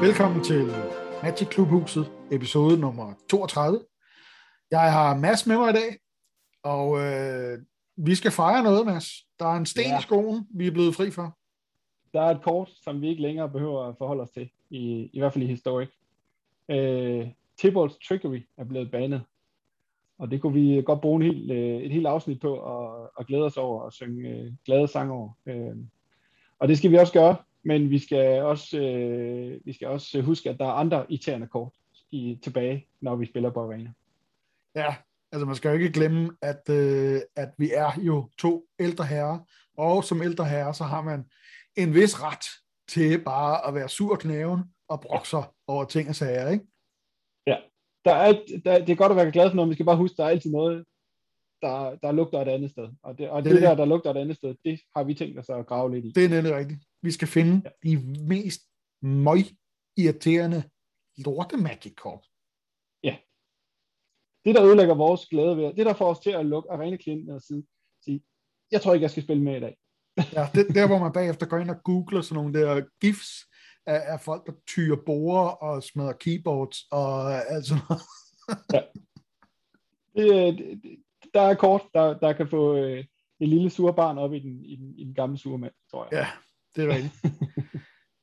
Velkommen til Magic Klubhuset, episode nummer 32. Jeg har Mads med mig i dag, og øh, vi skal fejre noget, Mads. Der er en sten ja. i skoen, vi er blevet fri for. Der er et kort, som vi ikke længere behøver at forholde os til, i, i hvert fald i historik. Øh, Tibolds Trickery er blevet banet, og det kunne vi godt bruge en hel, øh, et helt afsnit på og, og glæde os over og synge øh, glade sange over. Øh, og det skal vi også gøre, men vi skal også, øh, vi skal også huske, at der er andre irriterende kort i, tilbage, når vi spiller på arena. Ja, altså man skal jo ikke glemme, at, øh, at vi er jo to ældre herrer, og som ældre herrer, så har man en vis ret til bare at være sur knæven og brokser over ting og sager, ikke? Der er, der, det er godt at være glad for noget, men vi skal bare huske, der er altid noget, der, der lugter et andet sted. Og det, og det, det der, der lugter et andet sted, det har vi tænkt os at grave lidt i. Det er nemlig rigtigt. Vi skal finde ja. de mest møg irriterende lorte magic kort. Ja. Det, der ødelægger vores glæde ved, det der får os til at lukke arena klienten og sige, sige, jeg tror ikke, jeg skal spille med i dag. ja, det der, hvor man bagefter går ind og googler sådan nogle der gifs af, af folk, der tyrer borer og smadrer keyboards og alt sådan noget. ja. Det, det, der er kort, der, der kan få øh, en lille sur barn op i den, i den, i den gamle sure mand, tror jeg. Ja, det er rigtigt.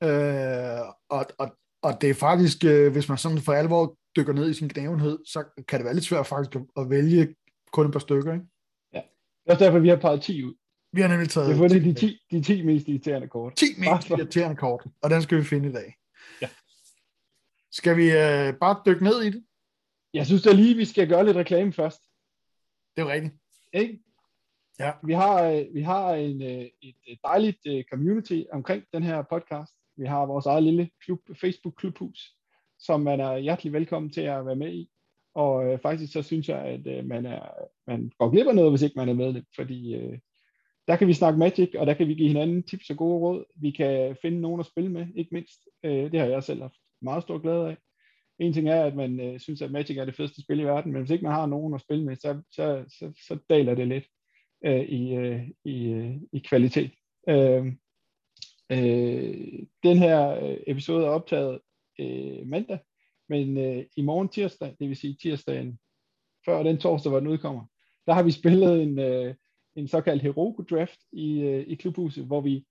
øh, og, og, og det er faktisk, øh, hvis man sådan for alvor dykker ned i sin knævenhed, så kan det være lidt svært faktisk at, at vælge kun et par stykker, ikke? Ja, det er også derfor, vi har peget 10 ud. Vi har nemlig taget... Det er de 10, de 10 mest irriterende kort. 10 mest irriterende kort, og den skal vi finde i dag. Ja. Skal vi øh, bare dykke ned i det? Jeg synes da lige, vi skal gøre lidt reklame først. Det er rigtigt. Ikke? Ja. Vi har, øh, vi har en, øh, et dejligt øh, community omkring den her podcast. Vi har vores eget lille klub, Facebook-klubhus, som man er hjertelig velkommen til at være med i. Og øh, faktisk så synes jeg, at øh, man, er, man går glip af noget, hvis ikke man er med, fordi øh, der kan vi snakke Magic, og der kan vi give hinanden tips og gode råd. Vi kan finde nogen at spille med, ikke mindst. Øh, det har jeg selv haft meget stor glæde af en ting er, at man øh, synes, at Magic er det fedeste spil i verden, men hvis ikke man har nogen at spille med, så, så, så, så daler det lidt øh, i, øh, i, øh, i kvalitet. Øh, øh, den her øh, episode er optaget øh, mandag, men øh, i morgen tirsdag, det vil sige tirsdagen før den torsdag, hvor den udkommer, der har vi spillet en, øh, en såkaldt Heroku draft i, øh, i klubhuset, hvor vi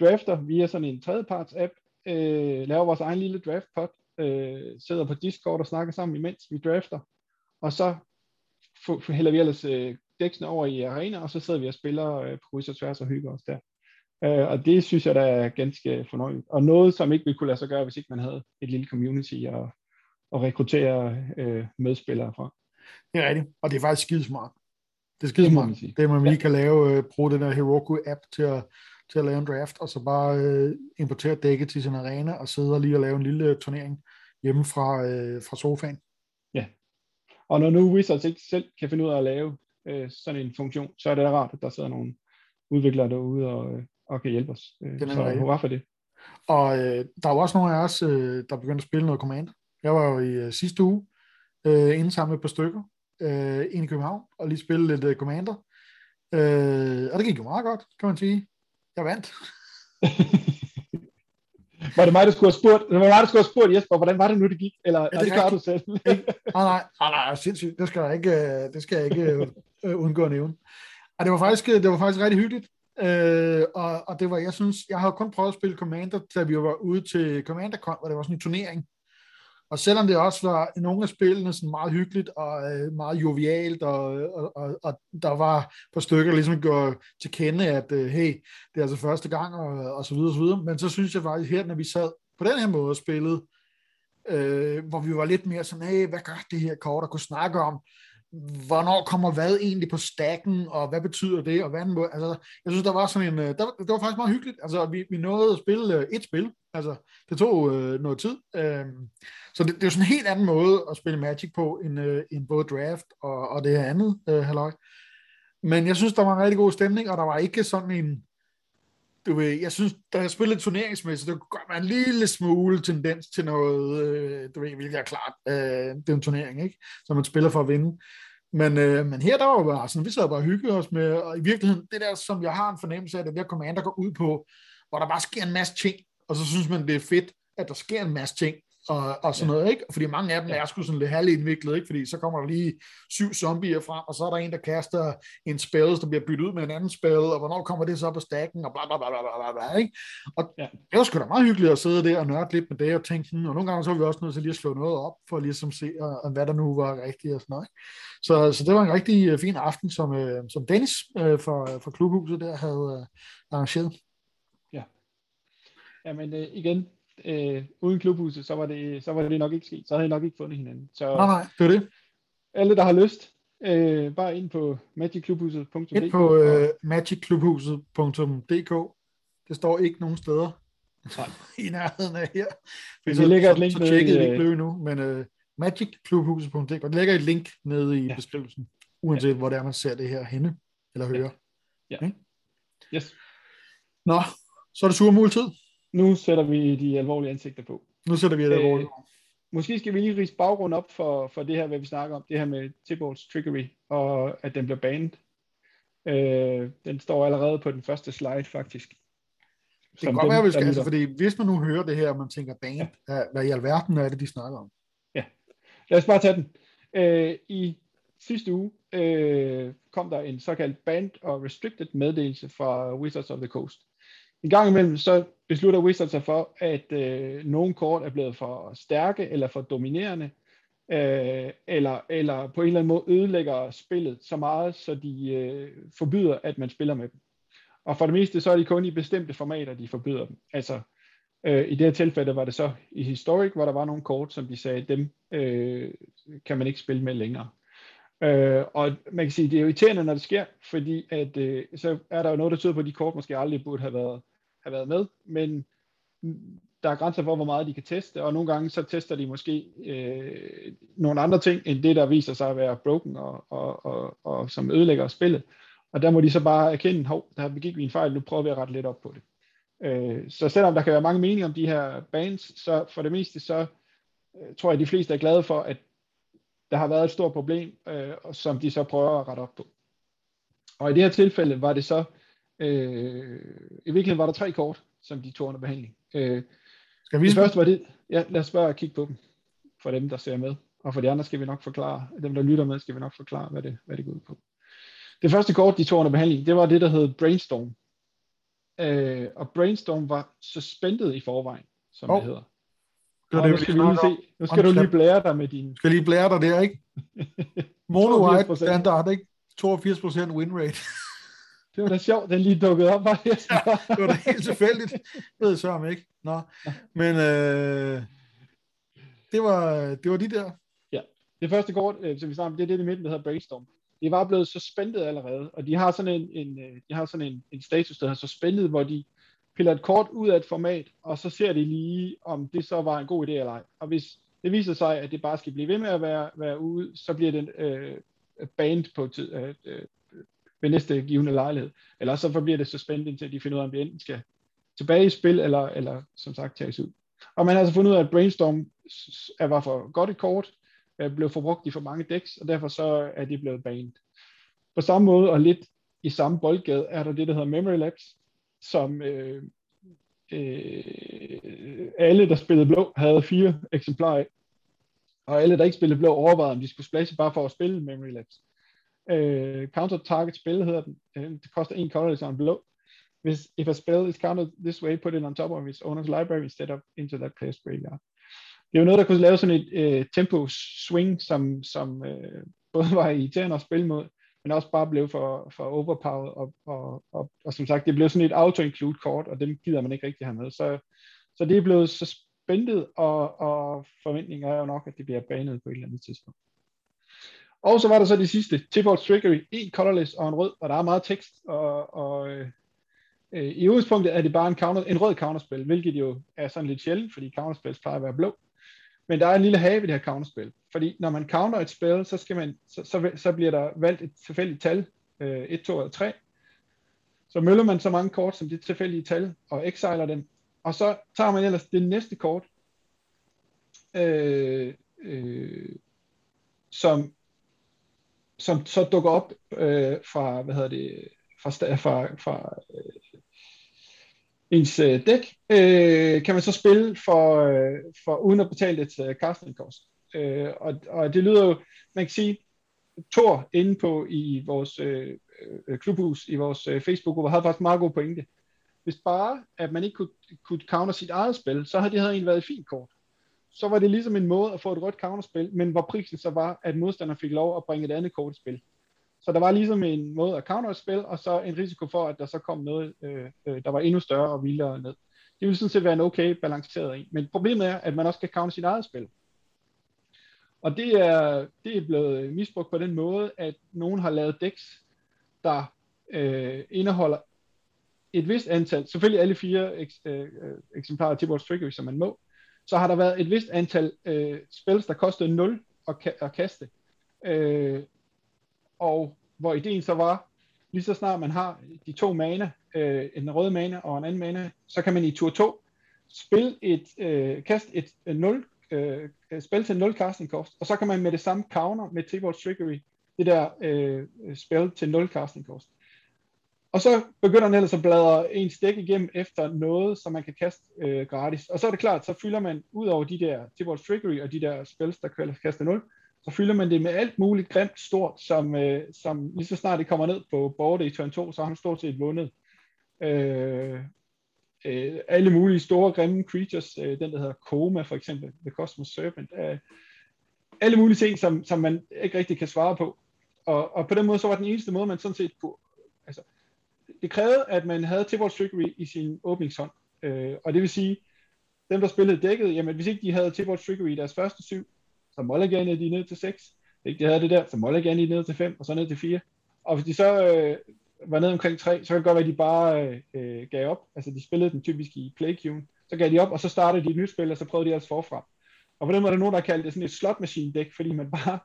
drafter via sådan en tredjeparts app, øh, laver vores egen lille draft pot, øh, sidder på Discord og snakker sammen, imens vi drafter. Og så hælder vi ellers øh, dæksene over i arena, og så sidder vi og spiller øh, på kryds og tværs og hygger os der. Øh, og det synes jeg, der er ganske fornøjeligt. Og noget, som ikke ville kunne lade sig gøre, hvis ikke man havde et lille community og, og rekruttere øh, medspillere fra. Det er rigtigt, og det er faktisk skide smart. Det er skidesmart. Det, det man lige ja. kan lave, øh, bruge den der Heroku-app til at til at lave en draft, og så bare øh, importere dækket til sin arena, og sidde og lige og lave en lille turnering hjemme fra, øh, fra sofaen. Ja, og når nu Wizards ikke selv kan finde ud af at lave øh, sådan en funktion, så er det rart, at der sidder nogle udviklere derude og, øh, og kan hjælpe os. Øh, så hurra for det. Og øh, der er jo også nogle af os, øh, der begyndte at spille noget Commander. Jeg var jo i øh, sidste uge øh, indsamlet et par stykker øh, ind i København, og lige spille lidt øh, Commander. Øh, og det gik jo meget godt, kan man sige. Jeg vandt. var det mig, der skulle have spurgt, det var mig, der skulle have spurgt Jesper, hvordan var det nu, det gik? Eller ja, det, det klarer du selv? nej, nej, nej, nej, sindssygt. Det skal jeg ikke, øh, det skal jeg ikke uh, undgå at nævne. Og det var faktisk, det var faktisk rigtig hyggeligt. Uh, og, og det var, jeg synes, jeg havde kun prøvet at spille Commander, da vi var ude til CommanderCon, hvor det var sådan en turnering. Og selvom det også var nogle af spillene sådan meget hyggeligt og øh, meget jovialt, og, og, og, og der var på stykker, der ligesom går til kende, at øh, hey, det er altså første gang, og, og så videre, og så videre. Men så synes jeg faktisk her, når vi sad på den her måde og spillede, øh, hvor vi var lidt mere sådan, hey, hvad gør det her kort, at kunne snakke om, hvornår kommer hvad egentlig på stakken, og hvad betyder det, og hvad må, altså, jeg synes, der var sådan en, øh, der, det var faktisk meget hyggeligt, altså, vi, vi nåede at spille øh, et spil, altså, det tog øh, noget tid, øh, så det, det er jo sådan en helt anden måde at spille Magic på, end, øh, end både draft og, og det her andet, øh, halløj. Men jeg synes, der var en rigtig god stemning, og der var ikke sådan en, du ved, jeg synes, da jeg spillede turneringsmæssigt, det kunne godt være en lille smule tendens til noget, øh, du ved, hvilket er klart, øh, det er en turnering, ikke? Så man spiller for at vinde. Men, øh, men her der var bare sådan, vi sad bare og hyggede os med, og i virkeligheden, det der, som jeg har en fornemmelse af, det der Commander går ud på, hvor der bare sker en masse ting, og så synes man, det er fedt, at der sker en masse ting, og, og sådan ja. noget, ikke? Fordi mange af dem er sgu sådan lidt halvindviklet, ikke? Fordi så kommer der lige syv zombier frem, og så er der en, der kaster en spell, der bliver byttet ud med en anden spell, og hvornår kommer det så på stakken, og bla bla bla bla bla, bla ikke? Og ja. det var sgu da meget hyggeligt at sidde der og nørde lidt med det, og tænke, hmm, og nogle gange så var vi også nødt til lige at slå noget op, for ligesom se, og, hvad der nu var rigtigt og sådan noget, ikke? Så, så det var en rigtig uh, fin aften, som, uh, som Dennis uh, for, for klubhuset der havde uh, arrangeret. Ja. Jamen uh, igen, øh, uden klubhuset, så var, det, så var det nok ikke sket. Så havde jeg nok ikke fundet hinanden. Så nej, nej, det er det. Alle, der har lyst, øh, bare ind på magicklubhuset.dk. Ind på øh, magicklubhuset.dk. Det står ikke nogen steder nej. i nærheden af her. Vi så, lægger et link så, så tjekkede det ikke nu, men øh, magicklubhuset.dk. Det lægger et link nede i ja. beskrivelsen, uanset ja. hvor det er, man ser det her henne, eller hører. Ja. ja. Yes. Nå, så er det surmuletid nu sætter vi de alvorlige ansigter på. Nu sætter vi det øh, alvorligt. Måske skal vi lige rise baggrund op for, for det her, hvad vi snakker om, det her med Tibalds trickery, og at den bliver banet. Øh, den står allerede på den første slide, faktisk. Det kan godt være, vi skal, altså, fordi hvis man nu hører det her, og man tænker, band, ja. hvad i alverden er det, de snakker om? Ja, lad os bare tage den. Øh, I sidste uge øh, kom der en såkaldt band og restricted meddelelse fra Wizards of the Coast. En gang imellem så beslutter Wizards sig for, at øh, nogle kort er blevet for stærke eller for dominerende, øh, eller, eller på en eller anden måde ødelægger spillet så meget, så de øh, forbyder, at man spiller med dem. Og for det meste, så er det kun i bestemte formater, de forbyder dem. Altså, øh, i det her tilfælde var det så i Historic, hvor der var nogle kort, som de sagde, dem øh, kan man ikke spille med længere. Øh, og man kan sige, det er jo irriterende, når det sker, fordi at, øh, så er der jo noget, der tyder på, at de kort måske aldrig burde have været, have været med, men der er grænser for, hvor meget de kan teste, og nogle gange så tester de måske øh, nogle andre ting, end det, der viser sig at være broken og, og, og, og som ødelægger spillet. Og der må de så bare erkende, hov, der begik vi en fejl, nu prøver vi at rette lidt op på det. Øh, så selvom der kan være mange meninger om de her bands, så for det meste så øh, tror jeg, at de fleste er glade for, at der har været et stort problem, øh, som de så prøver at rette op på. Og i det her tilfælde var det så, øh, i virkeligheden var der tre kort, som de tog under behandling. Øh, skal vi det første var det, ja, lad os bare kigge på dem, for dem, der ser med. Og for de andre skal vi nok forklare, dem der lytter med, skal vi nok forklare, hvad det, hvad det går ud på. Det første kort, de tog under behandling, det var det, der hed Brainstorm. Øh, og Brainstorm var suspended i forvejen, som oh. det hedder. Det det, nu skal, vi lige se. Nu skal du lige blære dig med din... Skal lige blære dig der, ikke? Mono white standard, ikke? 82% win rate. det var da sjovt, den lige dukkede op. Var ja, det var da helt tilfældigt. Det ved jeg ikke. Nå. Men øh, det, var, det var de der. Ja, det første kort, øh, som vi snakker om, det er det i midten, der hedder Brainstorm. De var blevet suspendet allerede, og de har sådan en, en, øh, de har sådan en, en status, der hedder suspendet, hvor de piller et kort ud af et format, og så ser de lige, om det så var en god idé eller ej. Og hvis det viser sig, at det bare skal blive ved med at være, være ude, så bliver den øh, banned på tid, øh, øh, ved næste givende lejlighed. Eller så forbliver det suspendt, indtil de finder ud af, om det enten skal tilbage i spil, eller, eller som sagt tages ud. Og man har altså fundet ud af, at Brainstorm var for godt et kort, blev forbrugt i for mange decks, og derfor så er de blevet banned. På samme måde, og lidt i samme boldgade, er der det, der hedder Memory Labs, som øh, øh, alle, der spillede blå, havde fire eksemplarer af. Og alle, der ikke spillede blå, overvejede, om de skulle splashe bare for at spille Memory Labs. Øh, counter target spil hedder den. Øh, det koster en colorless og en blå. Hvis, if a spell is countered this way, put it on top of its owner's library instead of into that player's graveyard. Det er noget, der kunne lave sådan et øh, tempo swing, som, som øh, både var irriterende at spille mod, men også bare blev for, for overpowered, og, og, og, og som sagt, det blev sådan et auto-include kort, og dem gider man ikke rigtig have med. Så, så det er blevet suspended, og, og forventningen er jo nok, at det bliver banet på et eller andet tidspunkt. Og så var der så det sidste, Tipout Trickery, en colorless og en rød, og der er meget tekst, og, og øh, i udgangspunktet er det bare en, counter, en rød counterspil, hvilket jo er sådan lidt sjældent, fordi counterspil plejer at være blå. Men der er en lille have i det her counterspil. Fordi når man counter et spil, så, skal man, så, så, så bliver der valgt et tilfældigt tal, øh, 1, 2 eller 3. Så møller man så mange kort som det tilfældige tal, og exiler dem. Og så tager man ellers det næste kort, øh, øh, som som så dukker op øh, fra, hvad hedder det, fra, fra, fra øh, ens øh, dæk, øh, kan man så spille for, øh, for uden at betale et øh, casting cost. Øh, og, og det lyder jo, man kan sige, Thor inde på i vores øh, øh klubhus, i vores øh, Facebook-gruppe, havde faktisk meget gode pointe. Hvis bare, at man ikke kunne, kunne counter sit eget spil, så havde det havde egentlig været et fint kort. Så var det ligesom en måde at få et rødt counterspil, men hvor prisen så var, at modstanderen fik lov at bringe et andet kort i spil. Så der var ligesom en måde at counter et spil, og så en risiko for, at der så kom noget, øh, øh, der var endnu større og vildere ned. Det ville sådan set være en okay balanceret en. Men problemet er, at man også kan counter sit eget spil. Og det er, det er blevet misbrugt på den måde, at nogen har lavet decks, der øh, indeholder et vist antal, selvfølgelig alle fire eks, øh, øh eksemplarer af Tiborgs Trickery, som man må, så har der været et vist antal øh, spils, der kostede 0 at, ka- at kaste. Øh, og hvor ideen så var, lige så snart man har de to mana, øh, en rød mana og en anden mana, så kan man i tur 2 spille et, øh, kaste et, øh, et 0 Øh, øh, spil til 0 casting cost, og så kan man med det samme counter med T-Ball Trickery, det der øh, spil til 0 casting cost. Og så begynder den ellers at bladre en stik igennem efter noget, som man kan kaste øh, gratis. Og så er det klart, så fylder man ud over de der T-Ball Trickery og de der spils, der kan kaste 0, så fylder man det med alt muligt grimt stort, som, øh, som lige så snart det kommer ned på bordet i turn 2, så har han stort set vundet. Øh, øh, alle mulige store grimme creatures, øh, den der hedder Koma for eksempel, The Cosmos Serpent, øh, alle mulige ting, som, som man ikke rigtig kan svare på. Og, og på den måde, så var den eneste måde, man sådan set kunne, altså, det krævede, at man havde Tibor Trickery i sin åbningshånd. Øh, og det vil sige, dem der spillede dækket, jamen hvis ikke de havde Tibor Trickery i deres første syv, så mulliganede de ned til 6. Ikke de havde det der, så mulliganede de ned til 5, og så ned til 4. Og hvis de så øh, var ned omkring 3, så kan det godt være, at de bare øh, øh gav op. Altså de spillede den typisk i playcue. Så gav de op, og så startede de et nyt spil, og så prøvede de altså forfra. Og på den måde er der nogen, der kalder det sådan et slot machine dæk, fordi man bare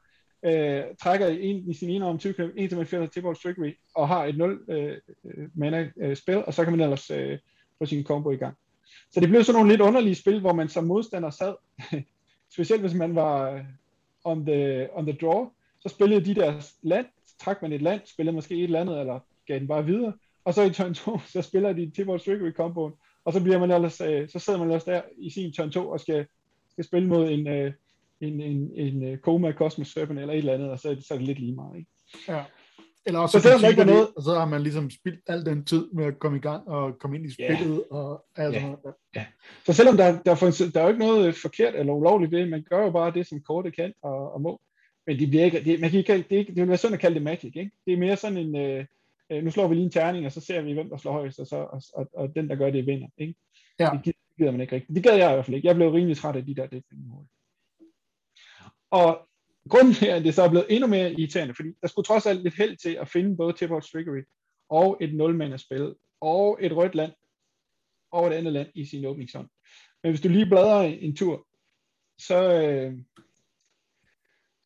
øh, trækker en, i sin ene om 20 en til man finder Tibble Trickery, og har et 0 øh, øh, mana øh, spil, og så kan man ellers øh, få sin combo i gang. Så det blev sådan nogle lidt underlige spil, hvor man som modstander sad specielt hvis man var øh, on the, on the draw, så spillede de deres land, trak man et land, spillede måske et eller andet, eller gav den bare videre, og så i turn 2, så spiller de Tibor Trickery combo, og så bliver man ellers, øh, så sidder man ellers der i sin turn 2 og skal, skal spille mod en, øh, en, en, en Koma Cosmos Serpent eller et eller andet, og så, så er det lidt lige meget, ikke? Ja. Eller også så, så, ikke noget... og så har man ligesom spildt al den tid med at komme i gang og komme ind i spillet. Yeah. Og altså, yeah. Ja. Så selvom der, der, for, der er jo ikke noget forkert eller ulovligt ved man gør jo bare det, som kortet kan og, og må. Men det virker, det, man kan ikke, det, det vil være sådan at kalde det magic, ikke? Det er mere sådan en, øh, øh, nu slår vi lige en terning, og så ser vi, hvem der slår højst, og, så, og, og, og den, der gør det, vinder, ikke? Ja. Det gider man ikke rigtigt. Det gad jeg i hvert fald ikke. Jeg blev rimelig træt af de der det mål. Og grunden til, at det så er blevet endnu mere irriterende, fordi der skulle trods alt lidt held til at finde både Tip Trickery og et 0 spil og et rødt land og et andet land i sin åbningshånd. Men hvis du lige bladrer en tur, så, øh,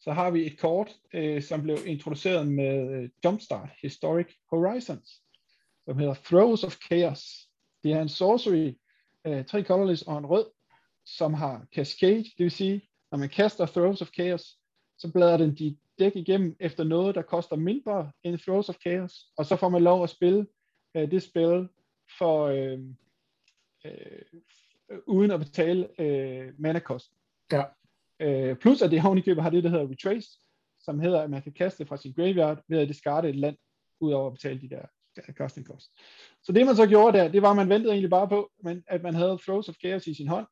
så har vi et kort, øh, som blev introduceret med øh, Jumpstart Historic Horizons, som hedder Throws of Chaos. Det er en sorcery, øh, tre colorless og en rød, som har Cascade, det vil sige, når man kaster Throws of Chaos, så bladrer den dit dæk igennem efter noget, der koster mindre end Throws of Chaos, og så får man lov at spille øh, det spil for øh, øh, uden at betale øh, mana-kosten. Ja. Øh, plus at det oven i købet har det, der hedder Retrace, som hedder, at man kan kaste fra sin graveyard ved at discarde et land, udover at betale de der casting cost. Så det man så gjorde der, det var, at man ventede egentlig bare på, at man havde Throws of Chaos i sin hånd,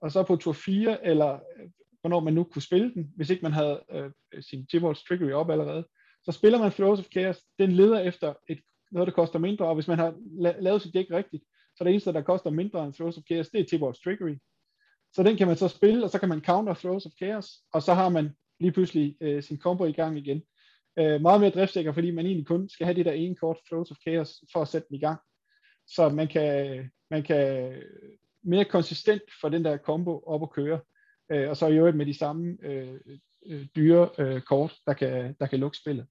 og så på tur 4, eller øh, hvornår man nu kunne spille den, hvis ikke man havde øh, sin Tibolds Trickery op allerede. Så spiller man Throws of Chaos, den leder efter et, noget, der koster mindre, og hvis man har la- lavet sit dæk rigtigt, så det eneste, der koster mindre end Throws of Chaos, det er Tibolds Trickery. Så den kan man så spille, og så kan man counter Throws of Chaos, og så har man lige pludselig øh, sin combo i gang igen. Øh, meget mere driftsikker, fordi man egentlig kun skal have det der ene kort, Throws of Chaos, for at sætte den i gang. Så man kan, man kan mere konsistent få den der combo op at køre øh, og så i øvrigt med de samme øh, øh dyre øh, kort, der kan, der kan lukke spillet.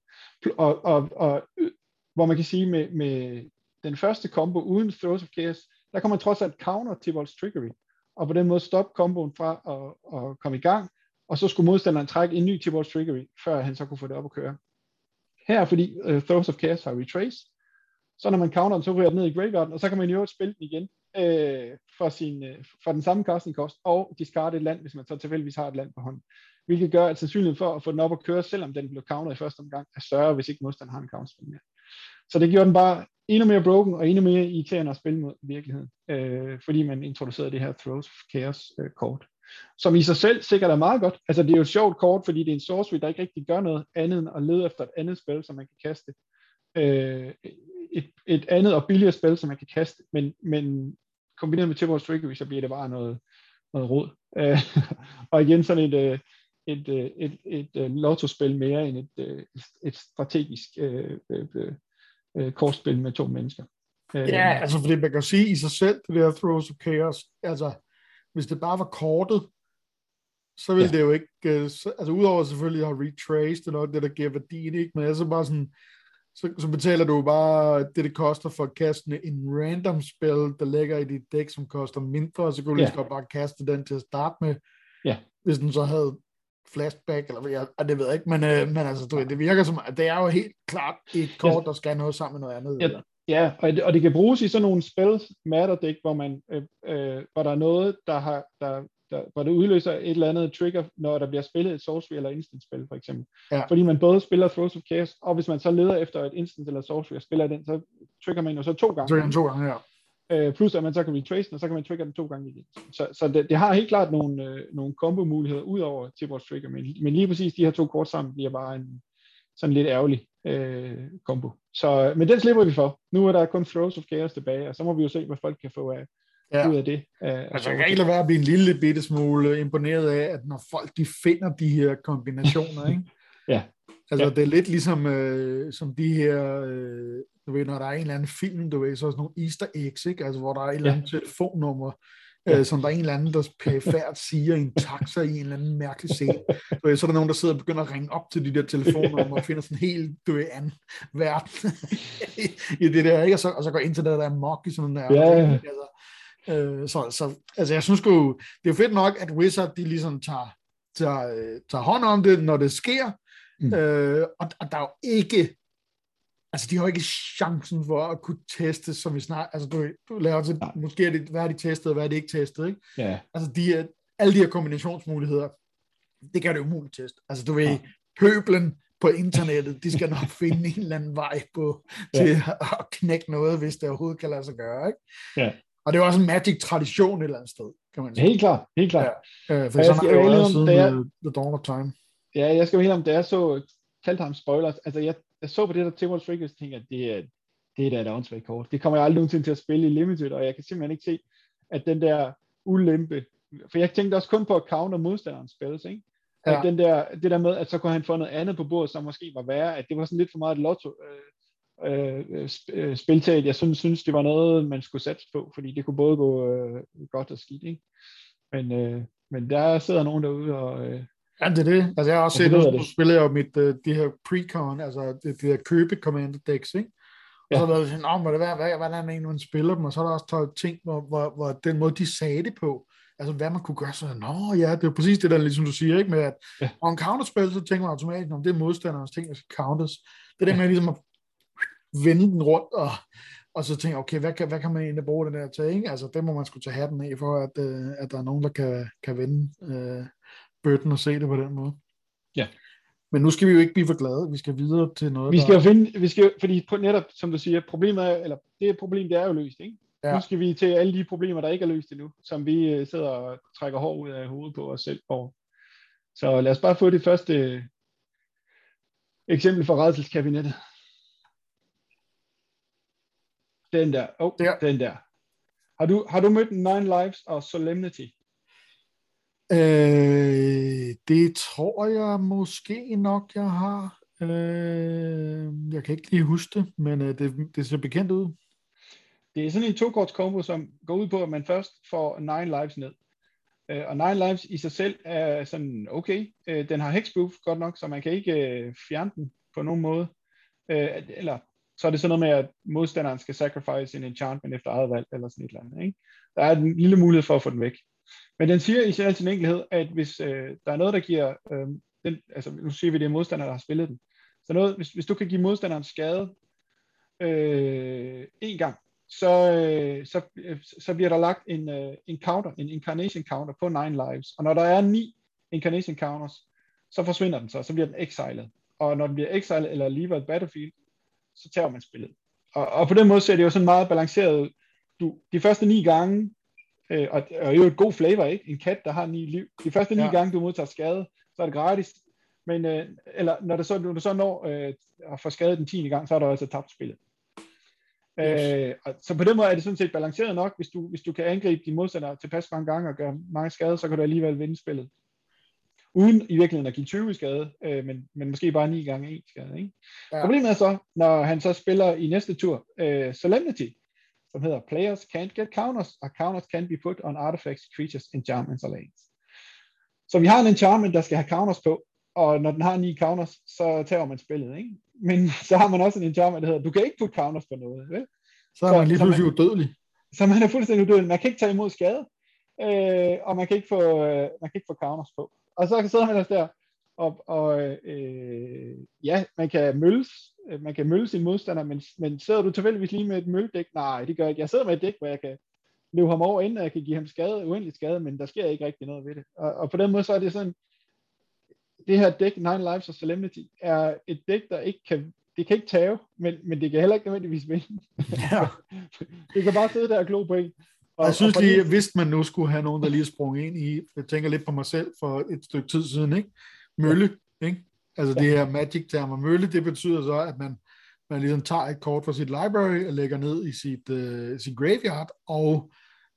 Og, og, og øh, hvor man kan sige med, med den første combo uden Throws of Chaos, der kommer man trods alt counter til Volts Trickery, og på den måde stoppe komboen fra at, at komme i gang, og så skulle modstanderen trække en ny Tibolds Triggery, før han så kunne få det op at køre. Her, fordi øh, uh, Throws of Chaos har retrace, så når man counter den, så ryger den ned i graveyarden, og så kan man jo spille den igen øh, for, sin, øh, for den samme casting cost, og discard et land, hvis man så tilfældigvis har et land på hånden. Hvilket gør, at sandsynligheden for at få den op at køre, selvom den blev counter i første omgang, er større, hvis ikke modstanderen har en counterspil mere. Så det gjorde den bare endnu mere broken og endnu mere irriterende at spille mod i virkeligheden, øh, fordi man introducerede det her Throws of Chaos øh, kort, som i sig selv sikkert er meget godt. Altså det er jo et sjovt kort, fordi det er en sorcery, der ikke rigtig gør noget andet end at lede efter et andet spil, som man kan kaste. Øh, et, et andet og billigere spil, som man kan kaste, men, men kombineret med Timberwolves Trickery, så bliver det bare noget, noget råd. Øh, og igen sådan et, øh, et, øh, et, et, et, et lottospil mere end et, et strategisk øh, øh, kortspil med to mennesker. Ja, altså fordi man kan sige i sig selv, det der Throws of Chaos, altså hvis det bare var kortet, så ville ja. det jo ikke, altså udover selvfølgelig at have retraced og noget det, der giver værdien, ikke? men altså bare sådan, så, så betaler du bare det, det koster for at kaste en random spil, der ligger i dit dæk, som koster mindre, og så kunne du yeah. lige bare kaste den til at starte med. Ja. Hvis den så havde flashback, eller jeg, det ved jeg ikke, men, øh, men altså, du, det virker som, at det er jo helt klart et kort, der skal noget sammen med noget andet. Ja, ja og, det, og det kan bruges i sådan nogle spil, matter deck, hvor, man, øh, øh, hvor der er noget, der, har, der der, hvor det udløser et eller andet trigger, når der bliver spillet et sorcery eller instant spil, for eksempel. Ja. Fordi man både spiller Throws of Chaos, og hvis man så leder efter et instant eller sorcery og spiller den, så trigger man jo så to gange. Trigger to gange, ja. Øh, plus at man så kan retrace den, og så kan man trigger den to gange igen. Så, så det, det har helt klart nogle, øh, nogle combo-muligheder ud over Tibor's trigger, men, men lige præcis de her to kort sammen bliver bare en sådan lidt ærgerlig øh, combo. Så, men den slipper vi for. Nu er der kun Throws of Chaos tilbage, og så må vi jo se, hvad folk kan få af, ja. ud af det. Uh, altså, jeg kan ikke lade være at blive en lille bitte smule imponeret af, at når folk de finder de her kombinationer, ikke? ja. Altså, ja. det er lidt ligesom øh, som de her, øh, du ved, når der er en eller anden film, du ved, så er sådan nogle easter eggs, ikke? Altså, hvor der er et eller andet telefonnummer, ja. øh, som der er en eller anden, der perifært siger i en taxa i en eller anden mærkelig scene. Du ved, så er der nogen, der sidder og begynder at ringe op til de der telefonnummer og finder sådan helt, du ved, anden verden i det der, ikke? Og så, og så går internettet der mok i sådan der. Ja. Altså, Øh, så, så altså jeg synes jo, det er fedt nok, at Wizard de ligesom tager, tager, øh, tager hånd om det, når det sker, mm. øh, og, og der er jo ikke, altså de har jo ikke chancen for at kunne teste, som vi snart, altså du, du laver til, ja. måske er det, hvad er de testet, og hvad er de ikke testet, ikke? Ja. Altså de, alle de her kombinationsmuligheder, det kan det umuligt teste. Altså du ved, ja. pøblen på internettet, de skal nok finde en eller anden vej på, til ja. at knække noget, hvis det overhovedet kan lade sig gøre, ikke? Ja. Og det er også en Magic-tradition et eller andet sted, kan man sige. Helt klart, helt klart. Ja, øh, for sådan har det jo siden jeg, The Dawn of Time. Ja, jeg skal jo helt om, da jeg så Kaldheim spoilers, altså jeg, jeg så på det der Timberwolves Triggers, og tænkte, at det er, det er da et åndssvagt kort. Det kommer jeg aldrig nogensinde til at spille i Limited, og jeg kan simpelthen ikke se, at den der ulempe, for jeg tænkte også kun på at counter modstanderens spils, ikke? Ja. At den der, det der med, at så kunne han få noget andet på bordet, som måske var værre, at det var sådan lidt for meget et lotto, øh, øh, øh spiltaget, jeg synes, synes, det var noget, man skulle satse på, fordi det kunne både gå øh, godt og skidt, ikke? Men, øh, men der sidder nogen derude og... Øh, ja, det er det. Altså, jeg har også set, nu det. spiller jeg jo mit, uh, det her precon, altså det, det her købe commander decks, ikke? Og ja. så har der sådan, oh, må det være, hvad, hvordan er man spiller dem, og så er der også taget ting, hvor, hvor, hvor den måde, de sagde det på, altså hvad man kunne gøre, så nå ja, det er præcis det der, ligesom du siger, ikke, med at ja. en counterspil, så tænker man automatisk, om det er modstanderens ting, der skal counters. Det er det med ligesom at vende den rundt, og, og så tænke, okay, hvad kan, hvad kan man egentlig bruge den der til, ikke? Altså, det må man skulle tage hatten af, for at, øh, at der er nogen, der kan, kan vende øh, bøtten og se det på den måde. Ja. Men nu skal vi jo ikke blive for glade, vi skal videre til noget, Vi skal der... jo finde, vi skal, fordi netop, som du siger, problemet er, eller det problem, det er jo løst, ikke? Ja. Nu skal vi til alle de problemer, der ikke er løst endnu, som vi øh, sidder og trækker hår ud af hovedet på os selv over. Så lad os bare få det første eksempel fra redselskabinettet. Den der. Oh, der. den der. Har du, har du mødt Nine Lives og Solemnity? Øh, det tror jeg måske nok, jeg har. Øh, jeg kan ikke lige huske det, men øh, det, det ser bekendt ud. Det er sådan en to-korts kombo, som går ud på, at man først får Nine Lives ned. Øh, og Nine Lives i sig selv er sådan okay. Øh, den har hexproof godt nok, så man kan ikke øh, fjerne den på nogen måde. Øh, eller så er det sådan noget med, at modstanderen skal sacrifice en enchantment efter eget valg, eller sådan et eller andet. Ikke? Der er en lille mulighed for at få den væk. Men den siger i sin enkelhed, at hvis øh, der er noget, der giver, øh, den, altså nu siger vi, det er modstander, der har spillet den, Så noget, hvis, hvis du kan give modstanderen skade øh, en gang, så, øh, så, øh, så bliver der lagt en, øh, en counter, en incarnation counter på 9 lives. Og når der er ni incarnation counters, så forsvinder den så, så bliver den exiled. Og når den bliver exiled eller lever et battlefield, så tager man spillet. Og, og på den måde ser det jo sådan meget balanceret ud. Du, de første ni gange, øh, og, og jo et god flavor, ikke? En kat, der har ni liv. De første ni ja. gange, du modtager skade, så er det gratis. Men øh, eller når, det så, når du så når øh, at få skadet den 10. gang, så er du altså tabt spillet. Yes. Øh, og, så på den måde er det sådan set balanceret nok. Hvis du, hvis du kan angribe dine modstandere tilpas mange gange og gøre mange skader, så kan du alligevel vinde spillet. Uden i virkeligheden at give 20 skade, øh, men, men måske bare 9 gange 1 skade. Ikke? Ja. Problemet er så, når han så spiller i næste tur, øh, Solemnity, som hedder Players can't get counters, og counters can be put on artifacts, creatures, enchantments og lands. Så vi har en enchantment, der skal have counters på, og når den har ni counters, så tager man spillet, ikke? Men så har man også en enchantment, der hedder, du kan ikke putte counters på noget, ikke? Så er man lige pludselig udødelig. Så man er fuldstændig udødelig. Man kan ikke tage imod skade, øh, og man kan, ikke få, øh, man kan ikke få counters på. Og så sidder man altså der, og, og øh, ja, man kan mølles, man kan mølle sin modstander, men, men sidder du tilfældigvis lige med et mølledæk? Nej, det gør jeg ikke. Jeg sidder med et dæk, hvor jeg kan løbe ham over, inden jeg kan give ham skade, uendelig skade, men der sker ikke rigtig noget ved det. Og, og på den måde så er det sådan, det her dæk, Nine Lives of Solemnity, er et dæk, der ikke kan, det kan ikke tage, men, men det kan heller ikke nødvendigvis vinde. Ja. det kan bare sidde der og glo på en. Og, jeg synes lige, hvis man nu skulle have nogen, der lige sprung ind i, jeg tænker lidt på mig selv for et stykke tid siden, ikke? Mølle, ikke? Altså det her magic-termer. Mølle, det betyder så, at man, man ligesom tager et kort fra sit library og lægger ned i sit, uh, sit graveyard, og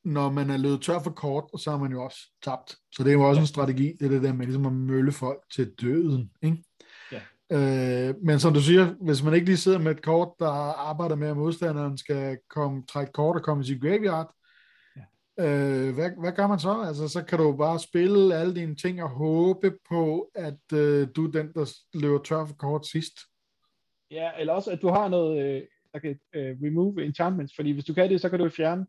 når man er løbet tør for kort, så har man jo også tabt. Så det er jo også en strategi, det er det der med ligesom at mølle folk til døden. Ikke? Ja. Øh, men som du siger, hvis man ikke lige sidder med et kort, der arbejder med, at modstanderen skal komme, trække kort og komme i sit graveyard. Øh, hvad, hvad gør man så? Altså, så kan du bare spille alle dine ting og håbe på, at øh, du er den, der løber tør for kort sidst. Ja, eller også, at du har noget, øh, der kan øh, remove enchantments, fordi hvis du kan det, så kan du fjerne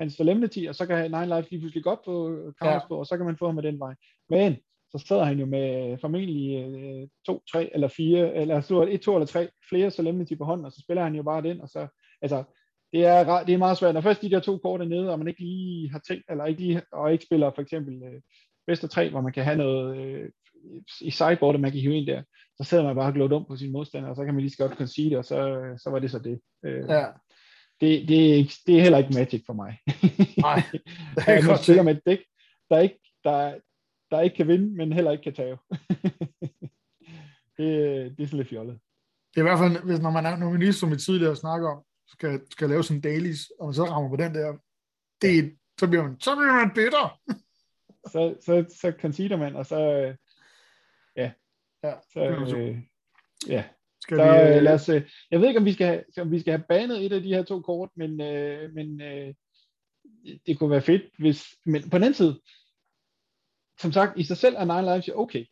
hans solemnity, og så kan Nine Lives lige pludselig godt få counters ja. på, og så kan man få ham med den vej. Men så sidder han jo med formentlig øh, to, tre eller fire, eller stort et, to eller tre flere solemnity på hånden, og så spiller han jo bare den, og så, altså, det er, det er meget svært. Når først de der to kort er nede, og man ikke lige har tænkt, eller ikke lige, og ikke spiller for eksempel øh, bedste tre, hvor man kan have noget øh, i sideboardet, man kan hive ind der, så sidder man bare og glår på sin modstander, og så kan man lige så godt concede, og så, så var det så det. Øh, ja det, det, er ikke, det er heller ikke Magic for mig. Nej, det er godt spiller med et dæk, der ikke, der, der ikke kan vinde, men heller ikke kan tage. det, det er sådan lidt fjollet. Det er i hvert fald, hvis når man er nominist, som vi tidligere snakker om, skal, skal lave sådan dailies, og man så rammer på den der, det, så bliver man, så bliver man bitter. så, så, så conceder man, og så, ja, ja så, øh, ja, skal så vi, øh, lad os, øh, jeg ved ikke, om vi skal have, om vi skal have banet et af de her to kort, men, øh, men øh, det kunne være fedt, hvis, men på den anden side, som sagt, i sig selv er Nine Lives jo okay,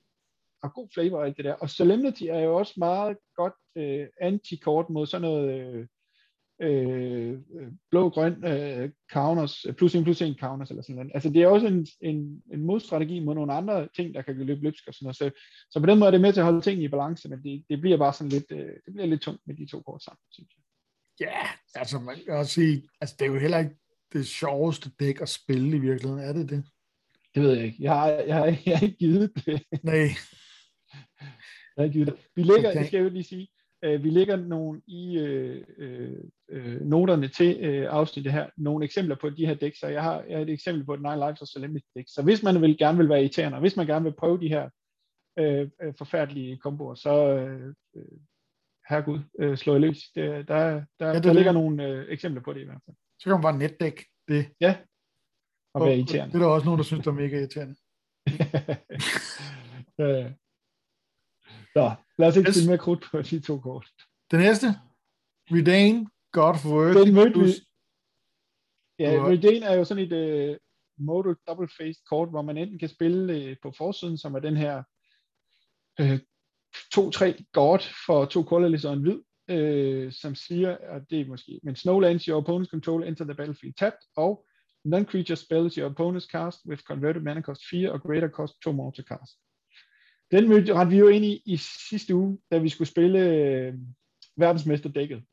og god flavor og alt det der, og Solemnity er jo også meget godt øh, anti-kort mod sådan noget øh, øh, blå-grøn øh, counters, plus en plus en counters eller sådan noget. Altså det er også en, en, en modstrategi mod nogle andre ting, der kan løbe løbsk og sådan noget. Så, så på den måde er det med til at holde tingene i balance, men det, det bliver bare sådan lidt, øh, det bliver lidt tungt med de to kort sammen, synes jeg. Ja, altså man kan også sige, altså det er jo heller ikke det sjoveste dæk at spille i virkeligheden, er det det? Det ved jeg ikke. Jeg har, jeg har, jeg har ikke givet det. Nej. Jeg har ikke givet det. Vi lægger, okay. det skal jeg jo lige sige, Øh, vi lægger nogle i øh, øh, øh, noterne til øh, afsnittet her, nogle eksempler på de her dæk, så jeg har, jeg har et eksempel på et Nine Lives of Solemnity dæk. Så hvis man vil, gerne vil være irriterende, og hvis man gerne vil prøve de her øh, øh forfærdelige komboer, så øh, øh herregud, øh, slå i løs. Det, der, der, ja, det der ligger nogle øh, eksempler på det i hvert fald. Så kan man bare netdæk det. Ja, og, og være irriterende. Det er der også nogen, der synes, det er mega irriterende. ja. Så lad os ikke yes. mere krudt på de to kort. Det næste, Redain, God of Word. Den mødte vi. Ja, Redain er jo sådan et uh, modal double-faced kort, hvor man enten kan spille uh, på forsiden, som er den her uh, øh, 2-3 God for to colorless og en hvid, uh, som siger, at det er måske, men Snowlands, your opponent's control enter the battlefield tapped, og non-creature spells your opponent's cast with converted mana cost 4 og greater cost 2 more to cast. Den mødte ret vi jo ind i i sidste uge, da vi skulle spille øh, verdensmesterdækket.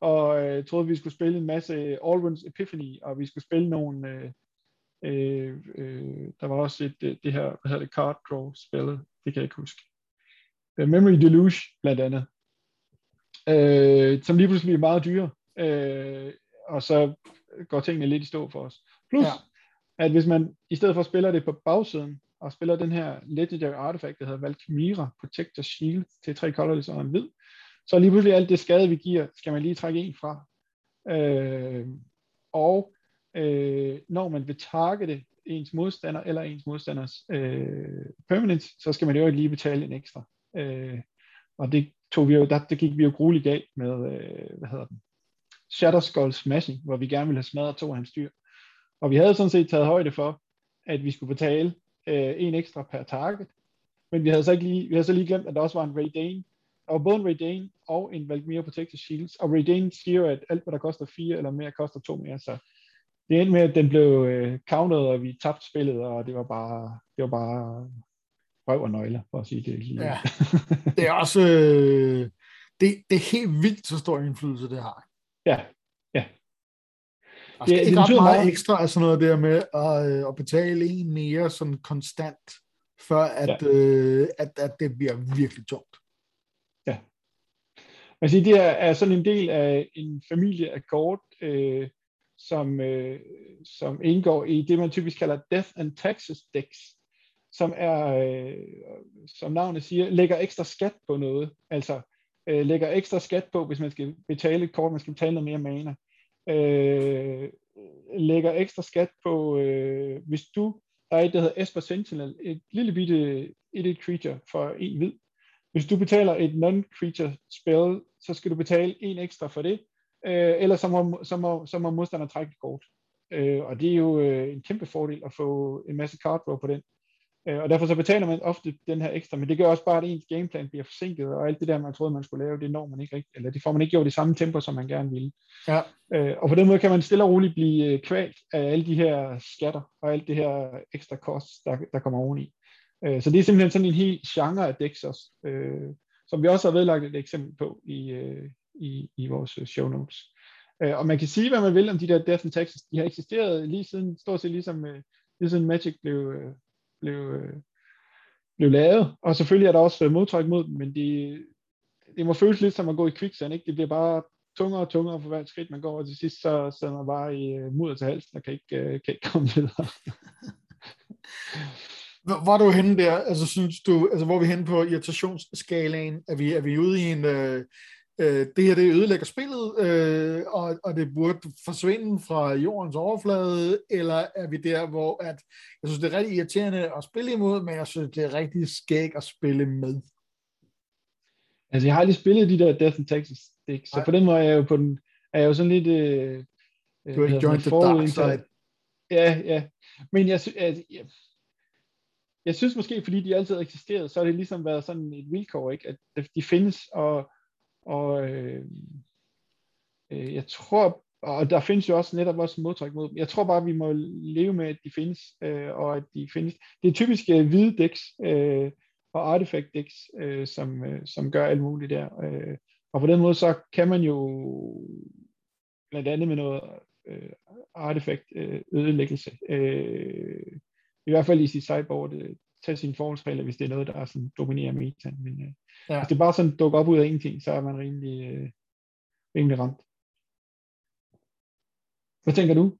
Og jeg øh, troede, vi skulle spille en masse Allruns Epiphany, og vi skulle spille nogle... Øh, øh, øh, der var også et, det, det her, hvad hedder det, card draw spillet, det kan jeg ikke huske. Uh, Memory Deluge, blandt andet. Øh, som lige pludselig er meget dyre. Øh, og så går tingene lidt i stå for os. Plus, ja. at hvis man i stedet for spiller det på bagsiden, og spiller den her Legendary Artifact, der hedder Valkymira, Protector Shield til tre colorless og en hvid, så lige pludselig alt det skade, vi giver, skal man lige trække en fra. Øh, og øh, når man vil targete ens modstander eller ens modstanders øh, permanent, så skal man jo lige betale en ekstra. Øh, og det tog vi jo, der, det gik vi jo grueligt galt med, øh, hvad hedder den, Shatter Skull Smashing, hvor vi gerne ville have smadret to af hans dyr. Og vi havde sådan set taget højde for, at vi skulle betale øh, en ekstra per target, men vi havde så ikke lige, vi havde så lige glemt, at der også var en Ray Dane, der var både en Ray Dane og en Valkyrie Protected Shields, og Ray Dane siger at alt, hvad der koster fire eller mere, koster to mere, så det endte med, at den blev øh, counted, og vi tabte spillet, og det var bare, det var bare røv og nøgler, for at sige det lige. Ja. Det er også, øh, det, det er helt vildt, så stor indflydelse det har. Ja, det, ikke det ret meget, meget ekstra af sådan noget der med at, øh, at betale en mere sådan konstant, før at, ja. øh, at, at det bliver virkelig tungt. Ja. Man siger, det er, er sådan en del af en familie akkord, øh, som, øh, som indgår i det, man typisk kalder Death and Taxes Decks, som er, øh, som navnet siger, lægger ekstra skat på noget. Altså øh, lægger ekstra skat på, hvis man skal betale et kort, man skal betale noget mere mana. Øh, lægger ekstra skat på, øh, hvis du, der er et, der hedder Esper Sentinel, et lille bitte et creature for en hvid. Hvis du betaler et non-creature spell, så skal du betale en ekstra for det, øh, eller så må, så, må, så må modstander trække et kort. Øh, og det er jo øh, en kæmpe fordel at få en masse card draw på den. Øh, og derfor så betaler man ofte den her ekstra, men det gør også bare, at ens gameplan bliver forsinket, og alt det der, man troede, man skulle lave, det når man ikke rigtigt, eller det får man ikke gjort i samme tempo, som man gerne ville. Ja. Øh, og på den måde kan man stille og roligt blive øh, kvalt af alle de her skatter, og alt det her ekstra kost, der, der kommer oveni. Øh, så det er simpelthen sådan en helt genre af også, øh, som vi også har vedlagt et eksempel på i, øh, i, i vores show notes. Øh, og man kan sige, hvad man vil om de der Death and Taxes. De har eksisteret lige siden, stort set ligesom, øh, lige siden Magic blev, øh, blev, øh, blev lavet. Og selvfølgelig er der også øh, modtræk mod dem, men det, det må føles lidt som at gå i kviksand, Ikke? Det bliver bare tungere og tungere for hvert skridt, man går, og til sidst så sidder man bare i øh, mudder til halsen og kan ikke, øh, kan ikke komme videre. Hvor er du henne der? Altså, synes du, altså, hvor er vi henne på irritationsskalaen? Er vi, er vi ude i en, øh, øh, det her det ødelægger spillet, øh, og, og det burde forsvinde fra jordens overflade, eller er vi der, hvor at, jeg synes, det er rigtig irriterende at spille imod, men jeg synes, det er rigtig skæg at spille med. Altså, jeg har lige spillet de der Death and Texas sticks, så på den måde er jeg jo, på den, er jeg jo sådan lidt... Øh, du har ikke joined the dark side. Ja, ja. Men jeg, altså, jeg, jeg synes måske, fordi de altid har eksisteret, så har det ligesom været sådan et vilkår, ikke? at de findes, og og øh, øh, jeg tror, og der findes jo også netop også modtræk mod dem. Jeg tror bare, vi må leve med, at de findes, øh, og at de findes. Det er typisk øh, hvide dæks øh, og artifact dæks, øh, som, øh, som gør alt muligt der. Øh, og på den måde, så kan man jo blandt andet med noget øh, artifact øh, ødelæggelse, øh, i hvert fald i sit sideboard, øh, tage sine forholdsregler, hvis det er noget, der er sådan, dominerer metaen. Men øh, ja. hvis det bare sådan dukker op ud af ingenting, så er man rimelig, øh, rimelig ramt. Hvad tænker du?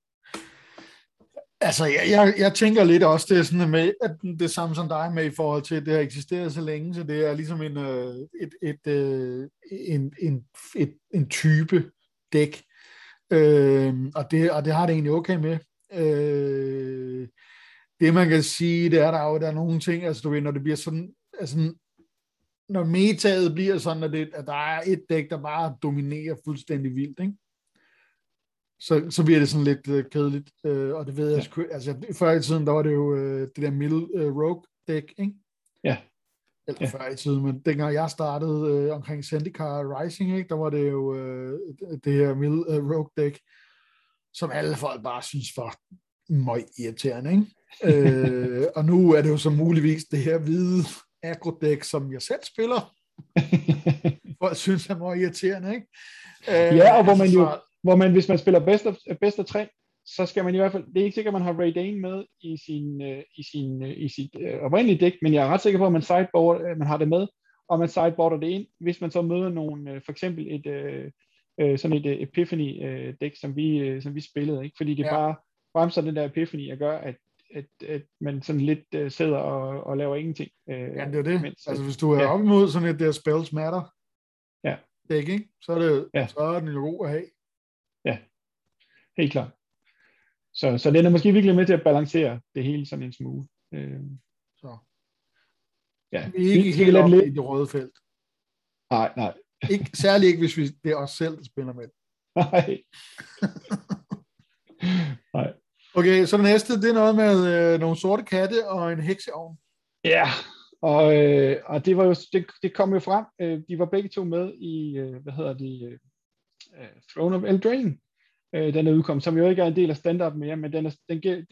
Altså, jeg, jeg, jeg tænker lidt også, det er sådan med, at det samme som dig med i forhold til, at det har eksisteret så længe, så det er ligesom en, øh, et, et, øh, en, en, et, en type dæk, øh, og, det, og det har det egentlig okay med. Øh, det man kan sige, det er, der jo der er nogle ting, altså du ved, når det bliver sådan, altså når metaet bliver sådan, at, det, at der er et dæk, der bare dominerer fuldstændig vildt, ikke? Så, så bliver det sådan lidt uh, kedeligt, uh, og det ved jeg ja. altså før i tiden, der var det jo uh, det der middle uh, rogue dæk, ikke? Ja. Eller ja. før i tiden, men dengang jeg startede uh, omkring Zendikar Rising, ikke, der var det jo uh, det her middle uh, rogue dæk, som alle folk bare synes var møg irriterende, ikke? Øh, og nu er det jo så muligvis det her hvide agro-dæk, som jeg selv spiller. Folk synes, han var irriterende, ikke? ja, og hvor man jo, hvor man, hvis man spiller bedst af, bedst af tre, så skal man i hvert fald, det er ikke sikkert, at man har Ray Dane med i sin, uh, i sin, uh, i sit uh, oprindelige dæk, men jeg er ret sikker på, at man, sideboard, uh, man har det med, og man sideboarder det ind, hvis man så møder nogle, uh, for eksempel et, uh, sådan et uh, Epiphany uh, dæk, som vi, som vi spillede, ikke? fordi det ja. bare bremser den der Epiphany og gør, at at, at man sådan lidt uh, sidder og, og laver ingenting. Uh, ja, det er det. Mens, altså hvis du er ja. op imod sådan et der spells matter, ja. dæk, ikke? Så, er det, ja. så er den jo god at have. Ja, helt klart. Så, så den er måske virkelig med til at balancere det hele sådan en smule. Øh, så. Ja, vi er ikke helt op lidt... i det røde felt. Nej, nej. ikke, særligt ikke, hvis vi, det er os selv, der spiller med. Nej. Okay, så det næste, det er noget med øh, nogle sorte katte og en hekseovn. Ja, og, øh, og det var jo, det, det kom jo frem. Øh, de var begge to med i, øh, hvad hedder det, øh, øh Throne of Eldraine øh, den er udkommet, som jo ikke er en del af standard mere, men den er, den, den,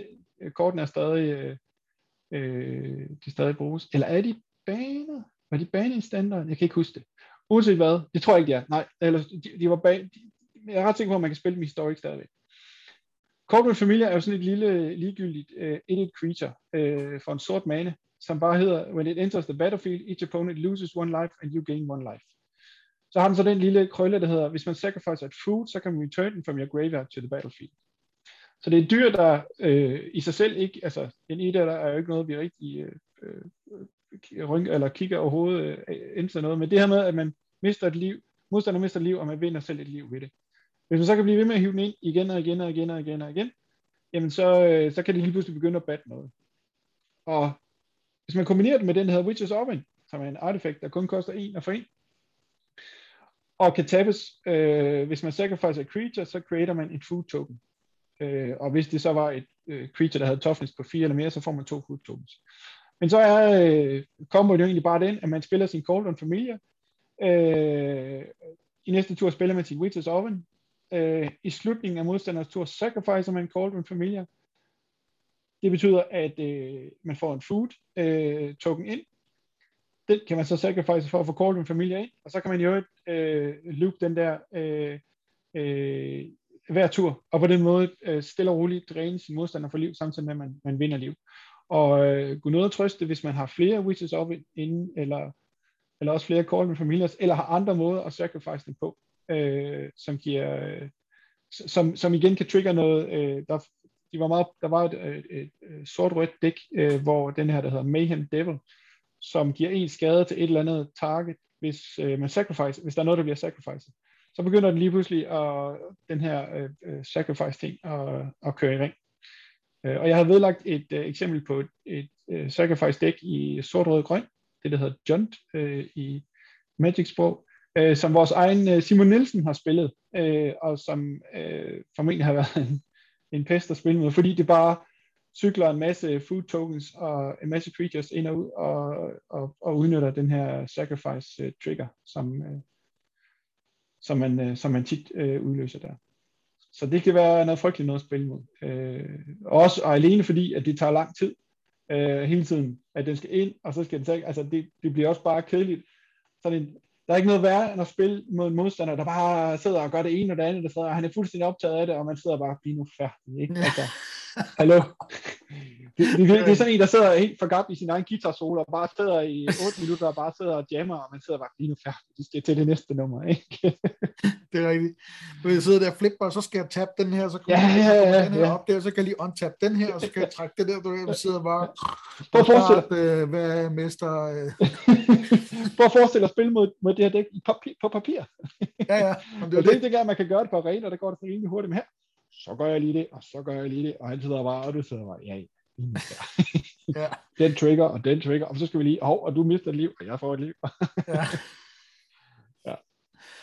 korten er stadig, øh, øh, de stadig bruges. Eller er de baner? Var de baner i standard? Jeg kan ikke huske det. Uanset hvad, det tror jeg ikke, de er. Nej, eller de, de var bag, de, jeg er ret sikker på, at man kan spille dem historisk stadigvæk. Corporate Familia er jo sådan et lille ligegyldigt øh, uh, edit creature uh, for en sort mane, som bare hedder, when it enters the battlefield, each opponent loses one life and you gain one life. Så har den så den lille krølle, der hedder, hvis man sacrificer et food, så kan man return den from your graveyard to the battlefield. Så det er dyr, der øh, i sig selv ikke, altså en etter der er jo ikke noget, vi rigtig øh, øh, øh, rynker, eller kigger overhovedet øh, ind til noget, men det her med, at man mister et liv, modstander mister et liv, og man vinder selv et liv ved det. Hvis man så kan blive ved med at hive den ind igen og igen og igen og igen og igen, jamen så, øh, så kan det lige pludselig begynde at batte noget. Og hvis man kombinerer det med den, der hedder Witch's Oven, som er en artefakt, der kun koster en og for en, og kan tabes, øh, hvis man sacrificer et creature, så creater man en food token. Øh, og hvis det så var et øh, creature, der havde toughness på 4 eller mere, så får man to food tokens. Men så er øh, kombo jo egentlig bare den, at man spiller sin Cauldron familie. Øh, I næste tur spiller man sin Witch's Oven. Øh, I slutningen af modstanders tur sacrificer man Cauldron Familia. Det betyder, at øh, man får en food øh, token ind, den kan man så sacrifice for at få Cauldron en familie ind, og så kan man jo øh, loop den der øh, øh, hver tur, og på den måde øh, stille og roligt dræne sin modstander for liv, samtidig med at man, man vinder liv. Og øh, gå noget at trøste, hvis man har flere witches op inden, eller, eller også flere call med familier, eller har andre måder at sacrifice dem på, øh, som giver, øh, som, som igen kan trigge noget, øh, der, de var meget, der var et, øh, et, øh, et, et sort-rødt dæk, øh, hvor den her, der hedder Mayhem Devil, som giver en skade til et eller andet target, hvis øh, man sacrifice, hvis der er noget, der bliver sacrificed. Så begynder den lige pludselig at, den her øh, øh sacrifice ting at, at køre i ring. Øh, og jeg har vedlagt et øh, eksempel på et, et øh, sacrifice deck i sort, rød, grøn, det der hedder Junt øh, i Magic sprog, øh, som vores egen øh, Simon Nielsen har spillet, øh, og som øh, formentlig har været en, en pest at spille med, fordi det bare cykler en masse food tokens og en masse creatures ind og ud og, og, og udnytter den her sacrifice uh, trigger, som, uh, som, man, uh, som man tit uh, udløser der. Så det kan være noget frygteligt noget at spille mod. Uh, også og alene fordi, at det tager lang tid uh, hele tiden, at den skal ind, og så skal den tage, altså det, det bliver også bare kedeligt. Så en, der er ikke noget værre end at spille mod en modstander, der bare sidder og gør det ene og det andet, der sidder, og han er fuldstændig optaget af det, og man sidder bare, blive nu færdig, ikke? Altså, Hallo? Det, det, det, er sådan en, der sidder helt forgabt i sin egen guitar solo og bare sidder i 8 minutter og bare sidder og jammer, og man sidder bare lige nu færdig. Det skal til det næste nummer, ikke? det er rigtigt. Når jeg sidder der og flipper, så skal jeg tabe den her, så kommer ja, ja, ja, den her ja. op der, så kan jeg lige untap den her, og så kan jeg trække det der, du ved, sidder bare Prøv at forestille dig. Øh, hvad er mester... Øh... Prøv at forestille dig at spille mod, mod det her dæk papir, på papir. ja, ja. Og det er ikke det, at man kan gøre det på arena, og det går det for rimelig hurtigt med her så gør jeg lige det, og så gør jeg lige det, og han sidder bare, og du sidder bare, ja, ja. den trigger, og den trigger, og så skal vi lige, hov, og du mister et liv, og jeg får et liv. ja. ja.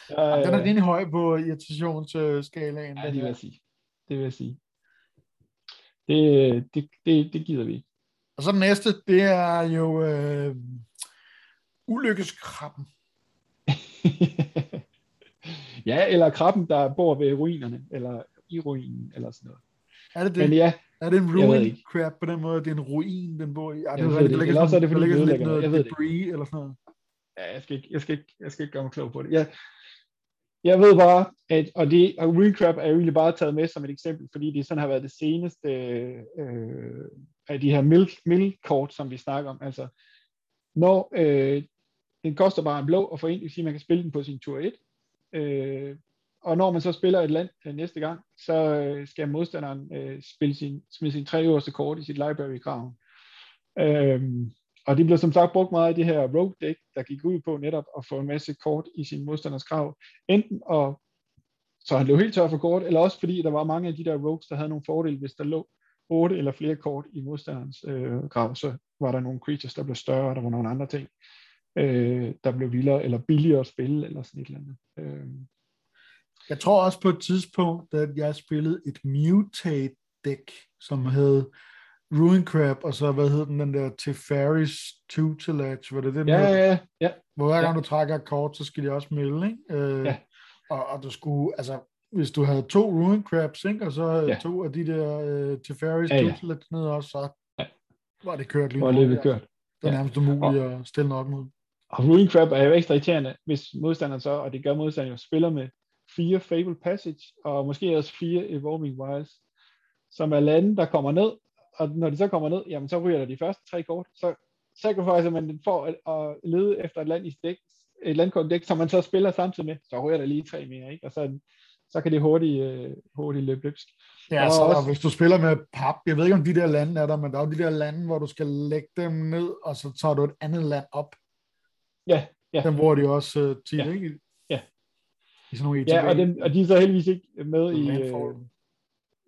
Uh, den er rimelig høj på irritationsskalaen. Ja, det vil jeg sige. Det vil jeg sige. Det, det, det, det gider vi Og så den næste, det er jo øh, ulykkeskrabben. ja, eller krabben, der bor ved ruinerne, eller i ruinen, eller sådan noget. Er det det? Men ja, er det en ruin crab på den måde? Det er en ruin, den bor i? Ja, det Jeg er ved det ligger Eller også er sådan, det, fordi ligger den sådan noget. Jeg ved det debris eller sådan noget. ja, jeg skal ikke, jeg skal ikke, jeg skal ikke gøre mig klog på det. Jeg, jeg ved bare, at, og, det, og Ruin Crab er jo egentlig bare taget med som et eksempel, fordi det sådan har været det seneste øh, af de her mil, mil-kort, som vi snakker om. Altså, når øh, den koster bare en blå at få ind, det vil sige, at man kan spille den på sin tur 1. Øh, og når man så spiller et land øh, næste gang, så øh, skal modstanderen øh, spille sin, smide sin tre øverste kort i sit library graven. Øhm, og det blev som sagt brugt meget i det her rogue deck, der gik ud på netop at få en masse kort i sin modstanders grav. Enten og så han lå helt tør for kort, eller også fordi der var mange af de der rogues, der havde nogle fordele, hvis der lå otte eller flere kort i modstanderens øh, grav, så var der nogle creatures, der blev større, og der var nogle andre ting, øh, der blev vildere eller billigere at spille, eller sådan et eller andet. Øh, jeg tror også på et tidspunkt, at jeg spillede et mutate deck, som hed Ruin Crab, og så, hvad hed den, den der Tefaris Tutelage, var det den ja, hed? ja, ja, ja, Hvor hver gang ja. du trækker et kort, så skal de også melde, ikke? Øh, Ja. og, og du skulle, altså, hvis du havde to Ruin Crabs, ikke? og så havde Ja. to af de der øh, Tefaris Ja, ja. Tutelage ned også, så Ja. var det kørt lige er løbet kørt. Det er Ja. nærmest umuligt at stille nok mod. Og Ruin Crab er jo ekstra irriterende, hvis modstanderen så, og det gør modstanderen jo, spiller med fire Fable Passage, og måske også fire Evolving Wilds, som er lande, der kommer ned, og når de så kommer ned, jamen så ryger der de første tre kort, så sacrificer man den for at, at lede efter et land i dæk, et landkort dæk, som man så spiller samtidig med, så ryger der lige tre mere, ikke? og så, så kan det hurtigt, øh, hurtigt løbe løbsk. Ja, Og så er også- hvis du spiller med pap, jeg ved ikke om de der lande er der, men der er jo de der lande, hvor du skal lægge dem ned, og så tager du et andet land op. Ja, ja. Den bruger de også uh, tit, Ja. ikke? Ja. I sådan nogle Ja, og, ETB. dem, og de er så heldigvis ikke med i, Landfall. øh,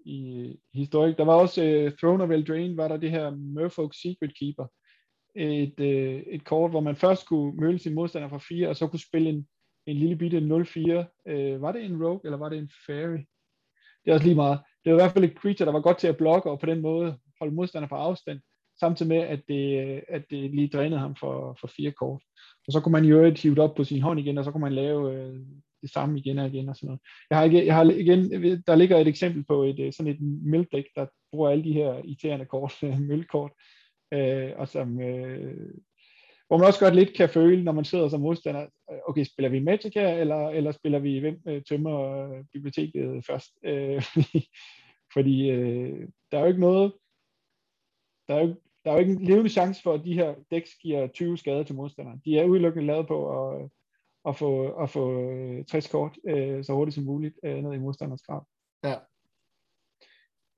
i historik. Der var også øh, Throne of Eldraine, var der det her Merfolk Secret Keeper. Et, øh, et kort, hvor man først kunne mølle sin modstander fra 4, og så kunne spille en, en lille bitte 0-4. Øh, var det en Rogue, eller var det en Fairy? Det er også lige meget. Det var i hvert fald et creature, der var godt til at blokke, og på den måde holde modstander på afstand, samtidig med, at det, øh, at det lige drænede ham for, for fire kort. Og så kunne man jo et hive det op på sin hånd igen, og så kunne man lave øh, det samme igen og igen og sådan noget. Jeg har, ikke, jeg har igen, der ligger et eksempel på et øh, sådan et møldæk, der bruger alle de her irriterende kort, mølkort, øh, og som, øh, hvor man også godt lidt kan føle, når man sidder som modstander, øh, okay, spiller vi Magic her, eller, eller spiller vi, hvem øh, tømmer biblioteket først? Øh, fordi fordi øh, der er jo ikke noget, der er jo, der er jo ikke en levende chance for, at de her dæks giver 20 skader til modstanderen. De er udelukkende lavet på at, at få, at få øh, 60 kort øh, så hurtigt som muligt øh, ned i modstanders krav. Ja.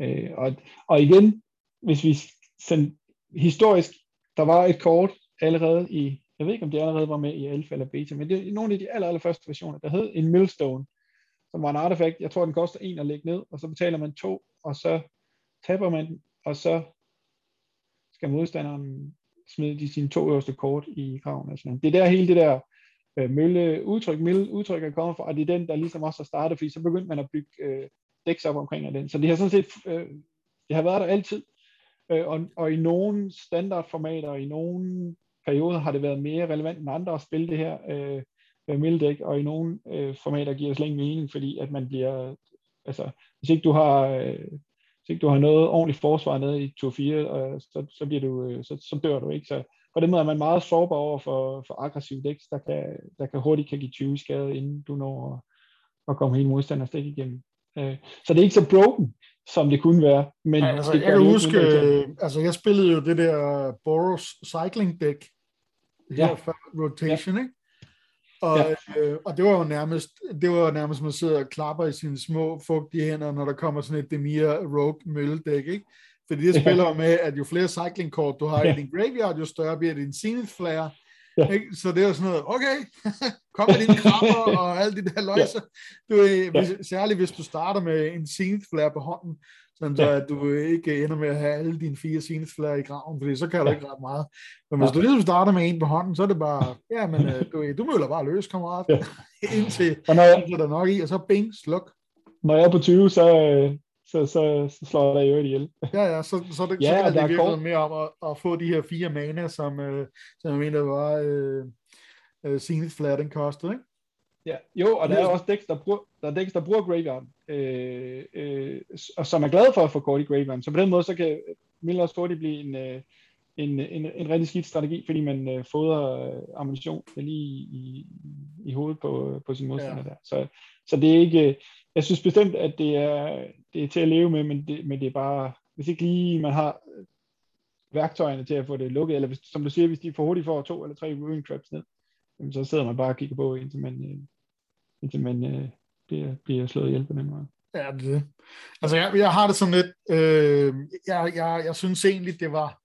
Øh, og, og igen, hvis vi sådan, historisk, der var et kort allerede i, jeg ved ikke om det allerede var med i alfa eller beta, men det er nogle af de aller, aller første versioner, der hed en millstone, som var en artefakt. Jeg tror, den koster en at lægge ned, og så betaler man to, og så taber man den, og så skal modstanderen smide de sine to øverste kort i. Og sådan noget. Det er der hele det der øh, mølle udtryk, mølle udtryk er kommet fra, og det er den, der ligesom også har startet, fordi så begyndte man at bygge øh, dæks op omkring af den. Så det har sådan set, øh, det har været der altid, øh, og, og i nogle standardformater, og i nogle perioder har det været mere relevant end andre at spille det her øh, øh, mildæk, og i nogle øh, formater giver det slet ingen mening, fordi at man bliver, altså hvis ikke du har, øh, hvis ikke du har noget ordentligt forsvar nede i 2-4, øh, så, så, bliver du, øh, så, så dør du ikke. Så på den måde er man meget sårbar over for, for aggressiv dæks, der kan, der kan hurtigt kan give 20 skade, inden du når at, at komme hele modstanders dæk igennem. Øh, så det er ikke så broken, som det kunne være. Men Ja, altså, det jeg kan det huske, øh, altså jeg spillede jo det der Boros Cycling Deck, her Ja. før Rotation, ja. ikke? Og, Ja. ja. øh, og det var jo nærmest, det var jo nærmest, man sidder og klapper i sine små fugtige hænder, når der kommer sådan et Demir Rogue mølledæk, ikke? Fordi det spiller jo med, at jo flere cyclingkort du har i din graveyard, jo større bliver din Zenith Flare. Ikke? Så det er jo sådan noget, okay, kom med dine krabber og alle de der løjser. Du, øh, hvis, særligt hvis du starter med en Zenith Flare på hånden, sådan så at du ikke ender med at have alle dine fire Zenith Flare i graven, fordi så kan du ikke ret meget. Men hvis du ligesom starter med en på hånden, så er det bare, ja, men øh, du, du møller bare løs, kammerat. Ja. Indtil Og når jeg, er der nok i, og så bing, sluk. når jeg er på 20, så, øh, så, så, så slår dig i øvrigt ihjel. Ja, ja, så, så, det, Ja, så og kan der det virkelig noget mere om at, at, få de her fire mana, som, øh, som jeg mener var øh, øh, Zenith Flare, den kostede, ikke? Ja, jo, og der er også decks, der bruger, der er decks, der bruger Graveyard, øh, øh, og som er glade for at få kort i Graveyard. Så på den måde, så kan Miller også hurtigt blive en, øh, en, en, en rigtig skidt strategi, fordi man øh, fodrer øh, ammunition lige i, i hovedet på, på sin modstander ja. der. Så, så det er ikke, jeg synes bestemt, at det er, det er til at leve med, men det, men det er bare, hvis ikke lige man har værktøjerne til at få det lukket, eller hvis, som du siger, hvis de for hurtigt får to eller tre ruin traps ned, så sidder man bare og kigger på, indtil man, øh, indtil man øh, bliver, bliver slået ihjel på den måde. Ja, det det. Altså, jeg, jeg har det sådan lidt, øh, jeg, jeg, jeg synes egentlig, det var,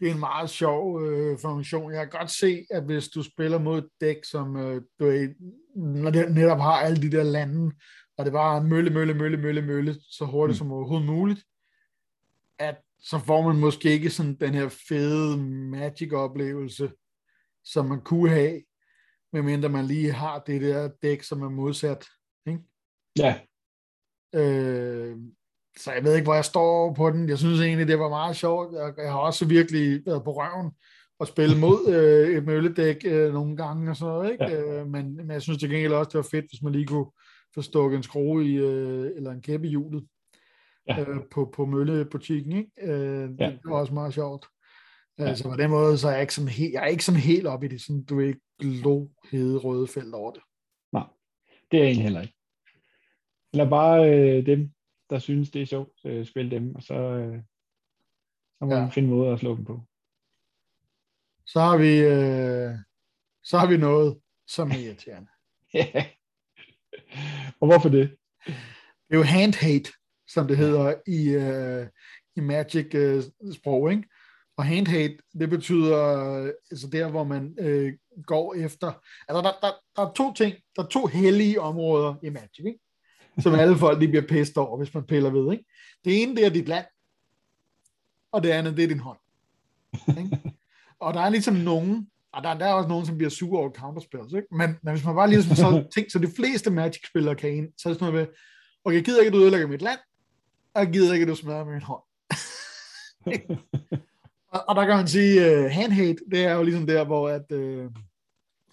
det er en meget sjov øh, funktion. Jeg kan godt se, at hvis du spiller mod et dæk, som øh, du er, når det netop har alle de der lande, og det bare mølle, mølle, mølle, mølle, mølle, så hurtigt mm. som overhovedet muligt, at så får man måske ikke sådan den her fede magic-oplevelse, som man kunne have, medmindre man lige har det der dæk, som er modsat. Ikke? Ja. Øh, så jeg ved ikke, hvor jeg står på den. Jeg synes egentlig, det var meget sjovt. Jeg, jeg har også virkelig været på røven og spille mod øh, et mølledæk øh, nogle gange og sådan noget, ikke? Ja. Øh, men, men jeg synes til gengæld også, det var fedt, hvis man lige kunne få stukket en skrue i, øh, eller en kæppe i hjulet ja. øh, på, på møllebutikken, ikke? Øh, ja. Det var også meget sjovt. Ja. Altså på den måde, så er jeg ikke sådan helt, jeg er ikke sådan helt op i det, sådan, du er ikke hede røde felt over det. Nej, det er en heller ikke. Eller bare øh, dem, der synes, det er sjovt, øh, spille dem, og så, øh, så må ja. man finde måde at slå dem på. Så har vi, øh, så har vi noget, som er irriterende. ja. Og hvorfor det? Det er jo hand hate, som det hedder i, øh, i Magic-sprog, øh, ikke? Og hand hate, det betyder altså der, hvor man øh, går efter... Altså, der, der, der er to ting, der er to hellige områder i Magic, ikke? som alle folk de bliver pæst over, hvis man piller ved. Ikke? Det ene, det er dit land, og det andet, det er din hånd. Ikke? Og der er ligesom nogen, og der, der er også nogen, som bliver sure over counterspells, ikke? Men, men hvis man bare lige så ting, så de fleste Magic-spillere kan ind, så er det sådan noget med, okay, jeg gider ikke, at du ødelægger mit land, og jeg gider ikke, at du smadrer min hånd. og, og, der kan man sige, uh, øh, handhate, det er jo ligesom der, hvor at, uh,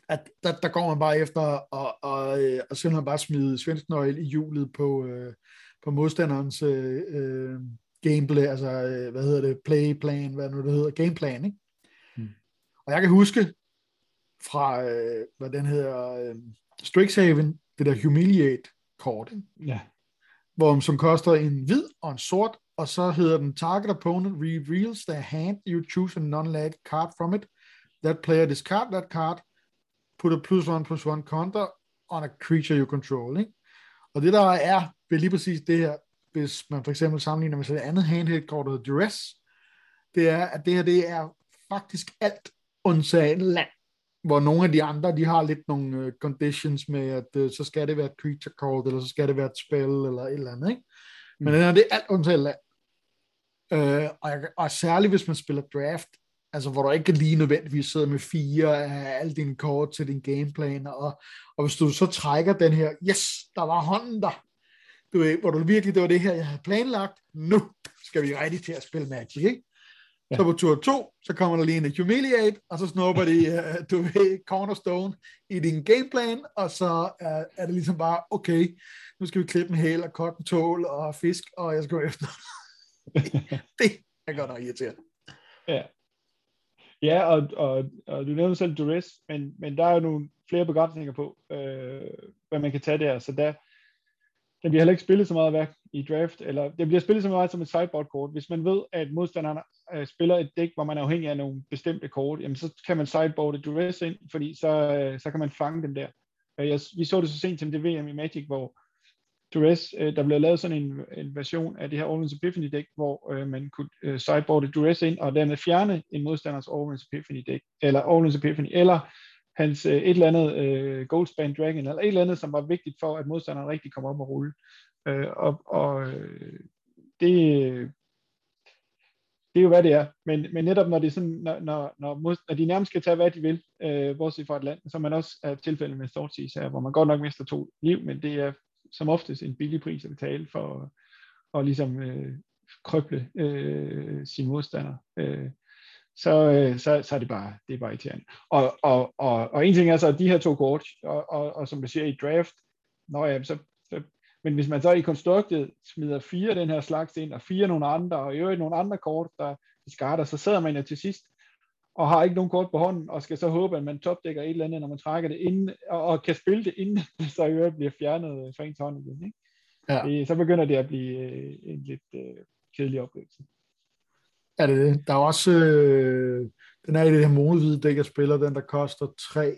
at der, der går man bare efter og, og, øh, og simpelthen bare smide svensknøgle i hjulet på, uh, på modstanderens uh, gameplay, altså uh, hvad hedder det, playplan, hvad nu det hedder, gameplan, ikke? Og jeg kan huske fra, uh, hvad den hedder, uh, Strixhaven, det der Humiliate kort, ikke? Ja hvor, som koster en hvid og en sort, og så hedder den Target Opponent reveals the hand, you choose a non-lag card from it. That player discard that card, put a plus one plus one counter on a creature you control. Ikke? Og det der er ved lige præcis det her, hvis man for eksempel sammenligner med et andet handheld kort, der hedder Duress, det er, at det her det er faktisk alt undtagen land hvor nogle af de andre, de har lidt nogle uh, conditions med, at uh, så skal det være et creature card, eller så skal det være et spell, eller et eller andet, ikke? Men mm. den her, det er alt undtaget land. Uh, og, og særligt hvis man spiller draft, altså hvor du ikke lige nødvendigvis sidder med fire af alle dine kort til din gameplan, og, og hvis du så trækker den her, yes, der var hånden der, du ved, hvor du virkelig, det var det her, jeg havde planlagt, nu skal vi rigtig til at spille Magic, ikke? Ja. Så på tur 2, så kommer der lige en Humiliate, og så snupper de, uh, du ved, Cornerstone i din gameplan, og så uh, er det ligesom bare, okay, nu skal vi klippe en hæl og cotton tål og fisk, og jeg skal gå efter. det er godt nok irriterende. Ja. Ja, og, og, og du nævnte selv Duress, men, men der er jo nogle flere begrænsninger på, øh, hvad man kan tage der, så der, den bliver heller ikke spillet så meget værk i draft, eller det bliver spillet så meget som et sideboard-kort. Hvis man ved, at modstanderen øh, spiller et dæk, hvor man er afhængig af nogle bestemte kort, jamen så kan man sideboarde Duress ind, fordi så, øh, så kan man fange dem der. Øh, jeg, vi så det så sent som det VM i Magic, hvor Duress, øh, der blev lavet sådan en, en version af det her Orleans Epiphany dæk, hvor øh, man kunne øh, sideboarde Duress ind, og dermed fjerne en modstanders Orleans Epiphany dæk, eller Orleans Epiphany, eller hans øh, et eller andet øh, Goldspan Dragon, eller et eller andet, som var vigtigt for, at modstanderen rigtig kom op og rulle. Øh, og og øh, det, det er jo, hvad det er. Men, men netop når, det er sådan, når, når, når, når de nærmest skal tage, hvad de vil, øh, bortset fra et land, så man også er tilfælde med Stortsies her, hvor man godt nok mister to liv, men det er som oftest en billig pris at betale for at ligesom øh, krøble øh, sin modstander. Øh, så, øh, så, så er det bare, det er bare irriterende. Og, og, og, og en ting er så, at de her to kort, og, og, og som du siger i draft, nå ja, så, så, men hvis man så i konstruktet smider fire den her slags ind, og fire nogle andre, og i øvrigt nogle andre kort, der skatter, så sidder man jo til sidst og har ikke nogen kort på hånden, og skal så håbe, at man topdækker et eller andet, når man trækker det ind, og, og kan spille det, inden det så i øvrigt bliver fjernet fra ens hånd igen. Ikke? Ja. Det, så begynder det at blive øh, en lidt øh, kedelig oplevelse. Er det det? Der er også, øh, den er i det her modehvide dæk, jeg spiller, den der koster 3.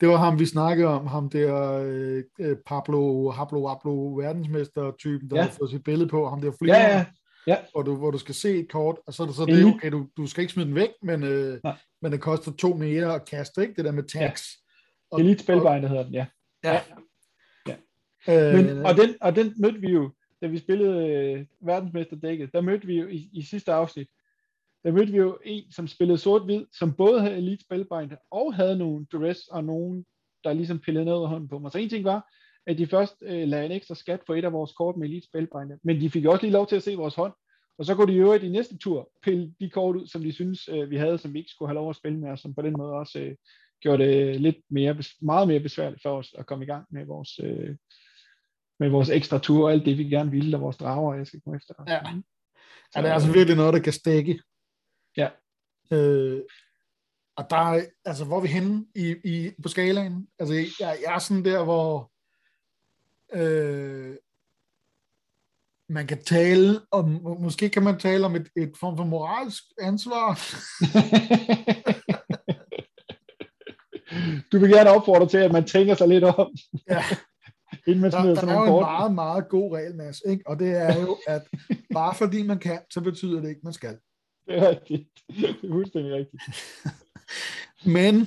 Det var ham, vi snakkede om, ham der øh, øh Pablo, Hablo, Hablo, verdensmester-typen, der ja. har fået sit billede på, ham der flere. Ja, ja. Ja. Hvor, du, hvor du skal se et kort, og så er det så det, okay, du, du skal ikke smide den væk, men, øh, men det koster to mere at kaste, ikke? Det der med tax. Ja. Elite Spellbinder hedder den, ja. Ja. ja. ja. Øh, men, og, den, og den mødte vi jo, da vi spillede øh, verdensmesterdækket, der mødte vi jo i, i sidste afsnit, der mødte vi jo en, som spillede sort-hvid, som både havde Elite Spellbinder og havde nogle duress og nogen, der ligesom pillede ned af hånden på mig. Så en ting var, at de først øh, lagde en ekstra skat for et af vores kort med Elite Spellbinder, men de fik også lige lov til at se vores hånd, og så kunne de jo i næste tur pille de kort ud, som de synes, øh, vi havde, som vi ikke skulle have lov at spille med, og som på den måde også øh, gjorde det øh, lidt mere, meget mere besværligt for os at komme i gang med vores, øh, med vores ekstra tur, og alt det, vi gerne ville, og vores drager, jeg skal komme efter. Ja. Så, ja, det er altså virkelig noget, der kan stikke. Ja. Øh, og der er, altså, hvor er vi henne i, i, på skalaen? Altså, jeg, jeg er sådan der, hvor øh, man kan tale om, måske kan man tale om et, et form for moralsk ansvar. du vil gerne opfordre til, at man tænker sig lidt om. ja. Inden man der, der er jo en meget, meget god regel, Mads, ikke? og det er jo, at bare fordi man kan, så betyder det ikke, man skal. Det er rigtigt. Det er fuldstændig rigtigt. Men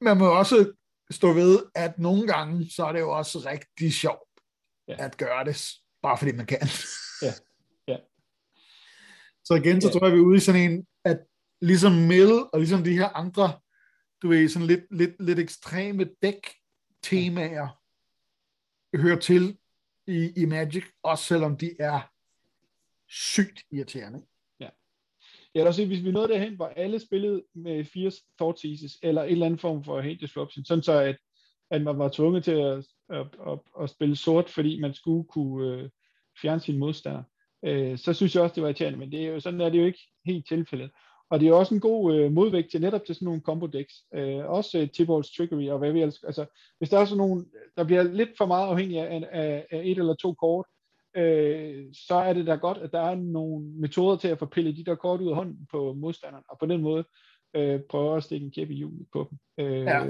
man må også stå ved, at nogle gange, så er det jo også rigtig sjovt ja. at gøre det, bare fordi man kan. ja. ja. Så igen, så ja. tror jeg, vi er ude i sådan en, at ligesom Mill og ligesom de her andre, du ved, sådan lidt, lidt, lidt ekstreme dæk-temaer, hører til i, i Magic, også selvom de er sygt irriterende. Ja. Jeg vil også sige, hvis vi nåede derhen, hvor alle spillede med fire thought eller en eller anden form for hate disruption, sådan så at, at man var tvunget til at at, at, at spille sort, fordi man skulle kunne øh, fjerne sin modstander. Øh, så synes jeg også, det var irriterende, men det er jo, sådan er det jo ikke helt tilfældet. Og det er også en god øh, modvægt til netop til sådan nogle combo decks. Øh, også øh, Tibolds Trickery og hvad vi ellers, altså hvis der er sådan nogle, der bliver lidt for meget afhængig af, af, af et eller to kort, øh, så er det da godt, at der er nogle metoder til at få pillet de der kort ud af hånden på modstanderen, og på den måde øh, prøve at stikke en kæp i hjulet på dem. Øh, ja.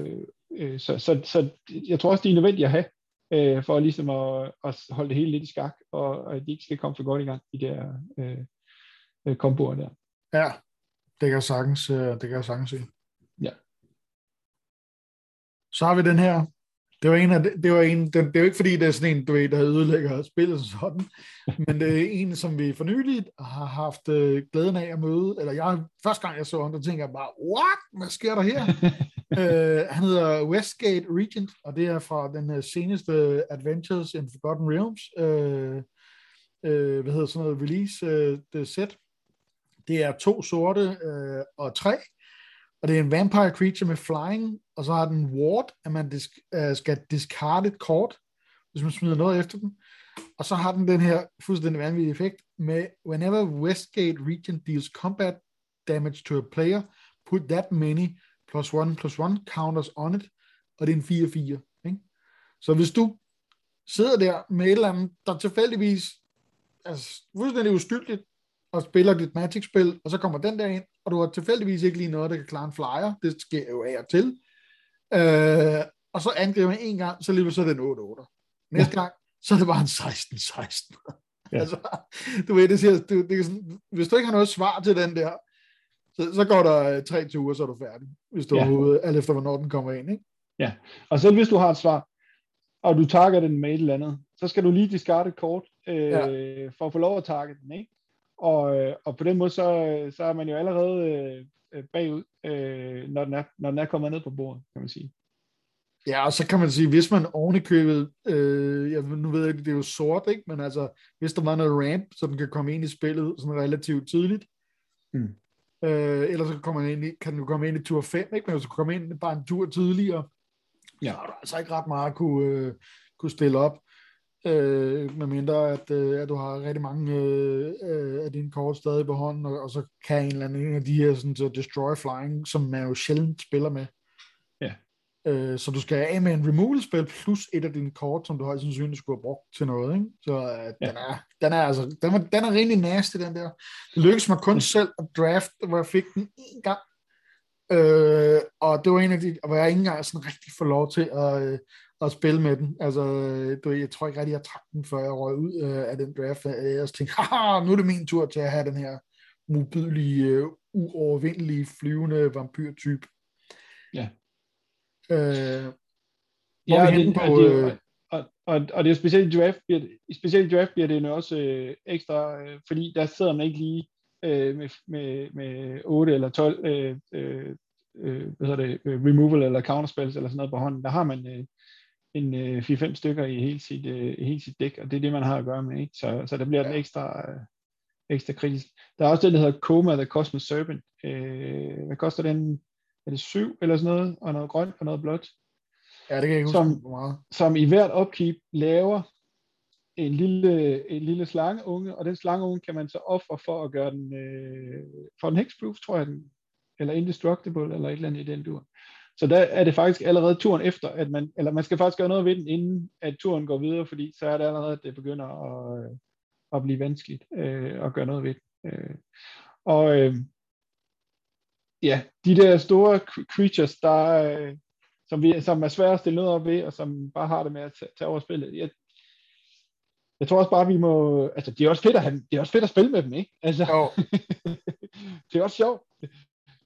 Øh, så, så, så jeg tror også, det er nødvendigt at have, øh, for ligesom at, at holde det hele lidt i skak, og, at de ikke skal komme for godt i gang i de der øh, øh, komboer der. Ja, det kan jeg sagtens, øh, det kan jeg sagtens se. Ja. Så har vi den her. Det var en af, det var en, det, det er jo ikke fordi, det er sådan en, du ved, der ødelægger spillet sådan, men det er en, som vi for nyligt har haft øh, glæden af at møde, eller jeg, første gang jeg så ham, der tænker jeg bare, what? Hvad sker der her? uh, han hedder Westgate Regent, og det er fra den uh, seneste Adventures in Forgotten Realms, uh, uh, hvad hedder sådan noget, release uh, det set. Det er to sorte øh, og tre, og det er en vampire creature med flying, og så har den ward, at man disk- øh, skal discard et kort, hvis man smider noget efter den. Og så har den den her fuldstændig vanvittige effekt med, whenever Westgate region deals combat damage to a player, put that many plus one plus one counters on it, og det er en 4-4. Ikke? Så hvis du sidder der med et eller andet, der tilfældigvis altså fuldstændig uskyldigt, og spiller dit Magic-spil, og så kommer den der ind, og du har tilfældigvis ikke lige noget, der kan klare en flyer, det sker jo af og til, øh, og så angriber man en gang, så lige så er det en 8-8. Næste gang, så er det bare en 16-16. Ja. altså, du ved, det siger, du, det er sådan, hvis du ikke har noget svar til den der, så, så går der øh, tre ture, så er du færdig, hvis du ja. overhovedet, alt efter hvornår den kommer ind, ikke? Ja, og så hvis du har et svar, og du tager den med et eller andet, så skal du lige discarde et kort, øh, ja. for at få lov at target den, ikke? Og, øh, og på den måde, så, så er man jo allerede øh, bagud, øh, når, den er, når den er kommet ned på bordet, kan man sige. Ja, og så kan man sige, hvis man ovenikøbet, øh, jeg, nu ved jeg ikke, det er jo sort, ikke? men altså, hvis der var noget ramp, så den kan komme ind i spillet sådan relativt tidligt, mm Øh, ellers så kommer man ind i, kan du komme ind i tur 5, ikke? men hvis du kommer ind bare en tur tidligere, ja. så har du altså ikke ret meget at kunne, øh, kunne stille op. Øh, medmindre at, øh, at du har rigtig mange øh, øh, af dine kort stadig på hånden, og, og så kan en eller anden af de her sådan, så Destroy Flying, som man jo sjældent spiller med. Ja. Øh, så du skal af med en removal-spil plus et af dine kort, som du højst sandsynligt skulle have brugt til noget. Ikke? Så øh, ja. den, er, den, er, altså, den, er, den er rigtig nasty, den der. Det lykkedes mig kun selv at draft, hvor jeg fik den en gang. Øh, og det var en af de, hvor jeg ikke engang sådan rigtig får lov til at, øh, at spille med den. Altså, du, jeg tror ikke rigtig, jeg trak den, før jeg røg ud øh, af den draft. Jeg tænkte, haha, nu er det min tur til at have den her mobilige, øh, uovervindelige, flyvende vampyrtype. Ja. Øh, ja, det, på, og, det, øh, og, og, og det er specielt i draft, bliver det, specielt i draft bliver det også øh, ekstra, øh, fordi der sidder man ikke lige øh, med, med, med 8 eller 12 øh, øh, øh, hvad hedder det, removal eller counterspells eller sådan noget på hånden. Der har man øh, en øh, 4-5 stykker i hele sit, øh, hele sit dæk, og det er det, man har at gøre med. Ikke? Så, så der bliver ja. den ekstra, øh, ekstra kritisk. Der er også det, der hedder Coma the Cosmos Serpent. Øh, hvad koster den? Er det 7 eller sådan noget? Og noget grønt og noget blåt. Ja, det kan jeg ikke som, huske meget. Som i hvert upkeep laver en lille, en lille slangeunge, og den slangeunge kan man så ofre for at gøre den, øh, for en hexproof, tror jeg, den, eller indestructible, eller et eller andet i den dur. Så der er det faktisk allerede turen efter, at man, eller man skal faktisk gøre noget ved den, inden at turen går videre, fordi så er det allerede, at det begynder at, øh, at blive vanskeligt øh, at gøre noget ved det. Øh, og øh, ja, de der store creatures, der, øh, som, vi, som er svære at stille noget op ved, og som bare har det med at tage, over spillet. Jeg, jeg tror også bare, vi må... Altså, det er også fedt at, have, det er også fedt at spille med dem, ikke? Altså, det er også sjovt.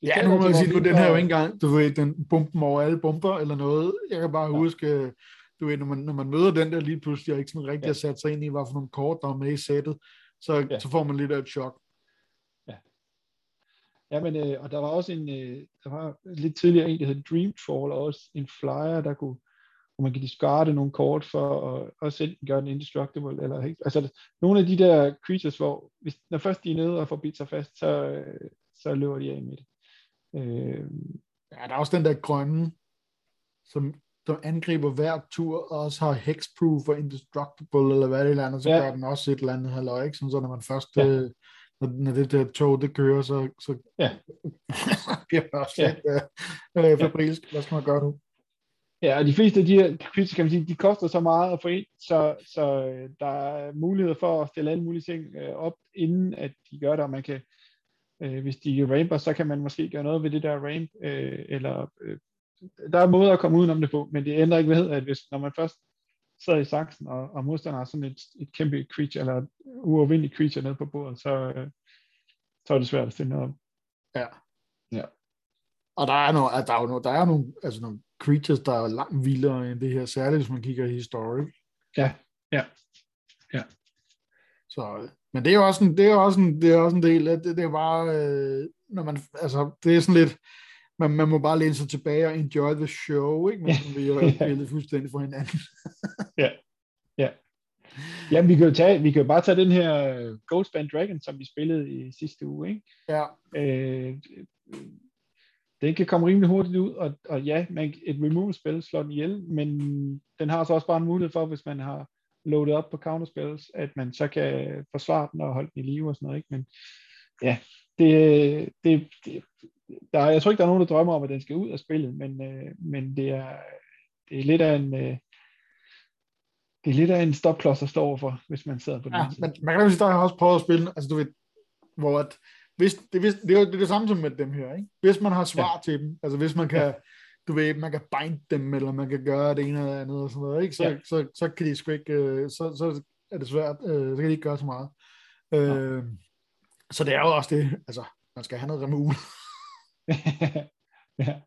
Ja, nu må man sige, nu den her jo ikke engang, du ved, den bumpen over alle bumper eller noget. Jeg kan bare ja. huske, du ved, når man, når man møder den der lige pludselig, og ikke sådan rigtig ja. har sat sig ind i, hvad for nogle kort, der er med i sættet, så, ja. så får man lidt af et chok. Ja. Ja, men, øh, og der var også en, øh, der var lidt tidligere en, der hed Dream Troll, og også en flyer, der kunne, hvor man kan discarde nogle kort for at også enten gøre den indestructible, eller altså nogle af de der creatures, hvor hvis, når først de er nede og får bidt sig fast, så, øh, så løber de af med det. Øh, ja, der er også den der grønne, som, som angriber hver tur, og også har hexproof og indestructible, eller hvad det er, så ja. gør den også et eller andet halløj, ikke? Sådan, så når man først, ja. øh, når, når det der tog, det kører, så, så ja. bliver man også ja. lidt øh, øh, fabrilsk. Hvad skal man gøre nu? Ja, og de fleste af de her quiz, kan man sige, de koster så meget at få ind, så, så øh, der er muligheder for at stille alle mulige ting øh, op, inden at de gør det, og man kan, Øh, hvis de ramper, så kan man måske gøre noget ved det der ramp, øh, eller øh, der er måder at komme udenom det på, men det ændrer ikke ved, at hvis, når man først sidder i saksen, og, og modstander har sådan et, et kæmpe creature, eller et uovervindeligt creature nede på bordet, så, øh, så er det svært at stille noget op. Ja. ja. Og der er, nogle, der er nogle, der er nogle, altså nogle creatures, der er langt vildere end det her, særligt hvis man kigger i historik. Ja, ja, ja. Så men det er jo også en, det er også en, det er også en del af det, det er bare, øh, når man, altså, det er sådan lidt, man, man må bare læne sig tilbage og enjoy the show, ikke? Men vi er jo fuldstændig for hinanden. ja, ja. Jamen, vi kan jo tage, vi kan jo bare tage den her øh, Ghostband Dragon, som vi spillede i sidste uge, ikke? Ja. Øh, den kan komme rimelig hurtigt ud, og, og ja, man, et removal-spil slår den ihjel, men den har så også bare en mulighed for, hvis man har loadet op på counterspells, at man så kan forsvare den og holde den i live og sådan noget. Ikke? Men ja, det, det, det der, jeg tror ikke, der er nogen, der drømmer om, at den skal ud af spillet, men, øh, men det, er, det er lidt af en... Øh, det er lidt af en stopklods at stå overfor, hvis man sidder på den ja, men man kan sige, der har også prøvet at spille, altså du ved, hvor at, hvis, det, hvis, det, er, det er det samme som med dem her, ikke? Hvis man har svar ja. til dem, altså hvis man kan, ja du ved, man kan bind dem, eller man kan gøre det ene eller andet, og sådan noget, ikke? Så, ja. så, så, så kan de sgu ikke, øh, så, så er det svært, øh, så kan de ikke gøre så meget. Øh, ja. Så det er jo også det, altså, man skal have noget remul. ja.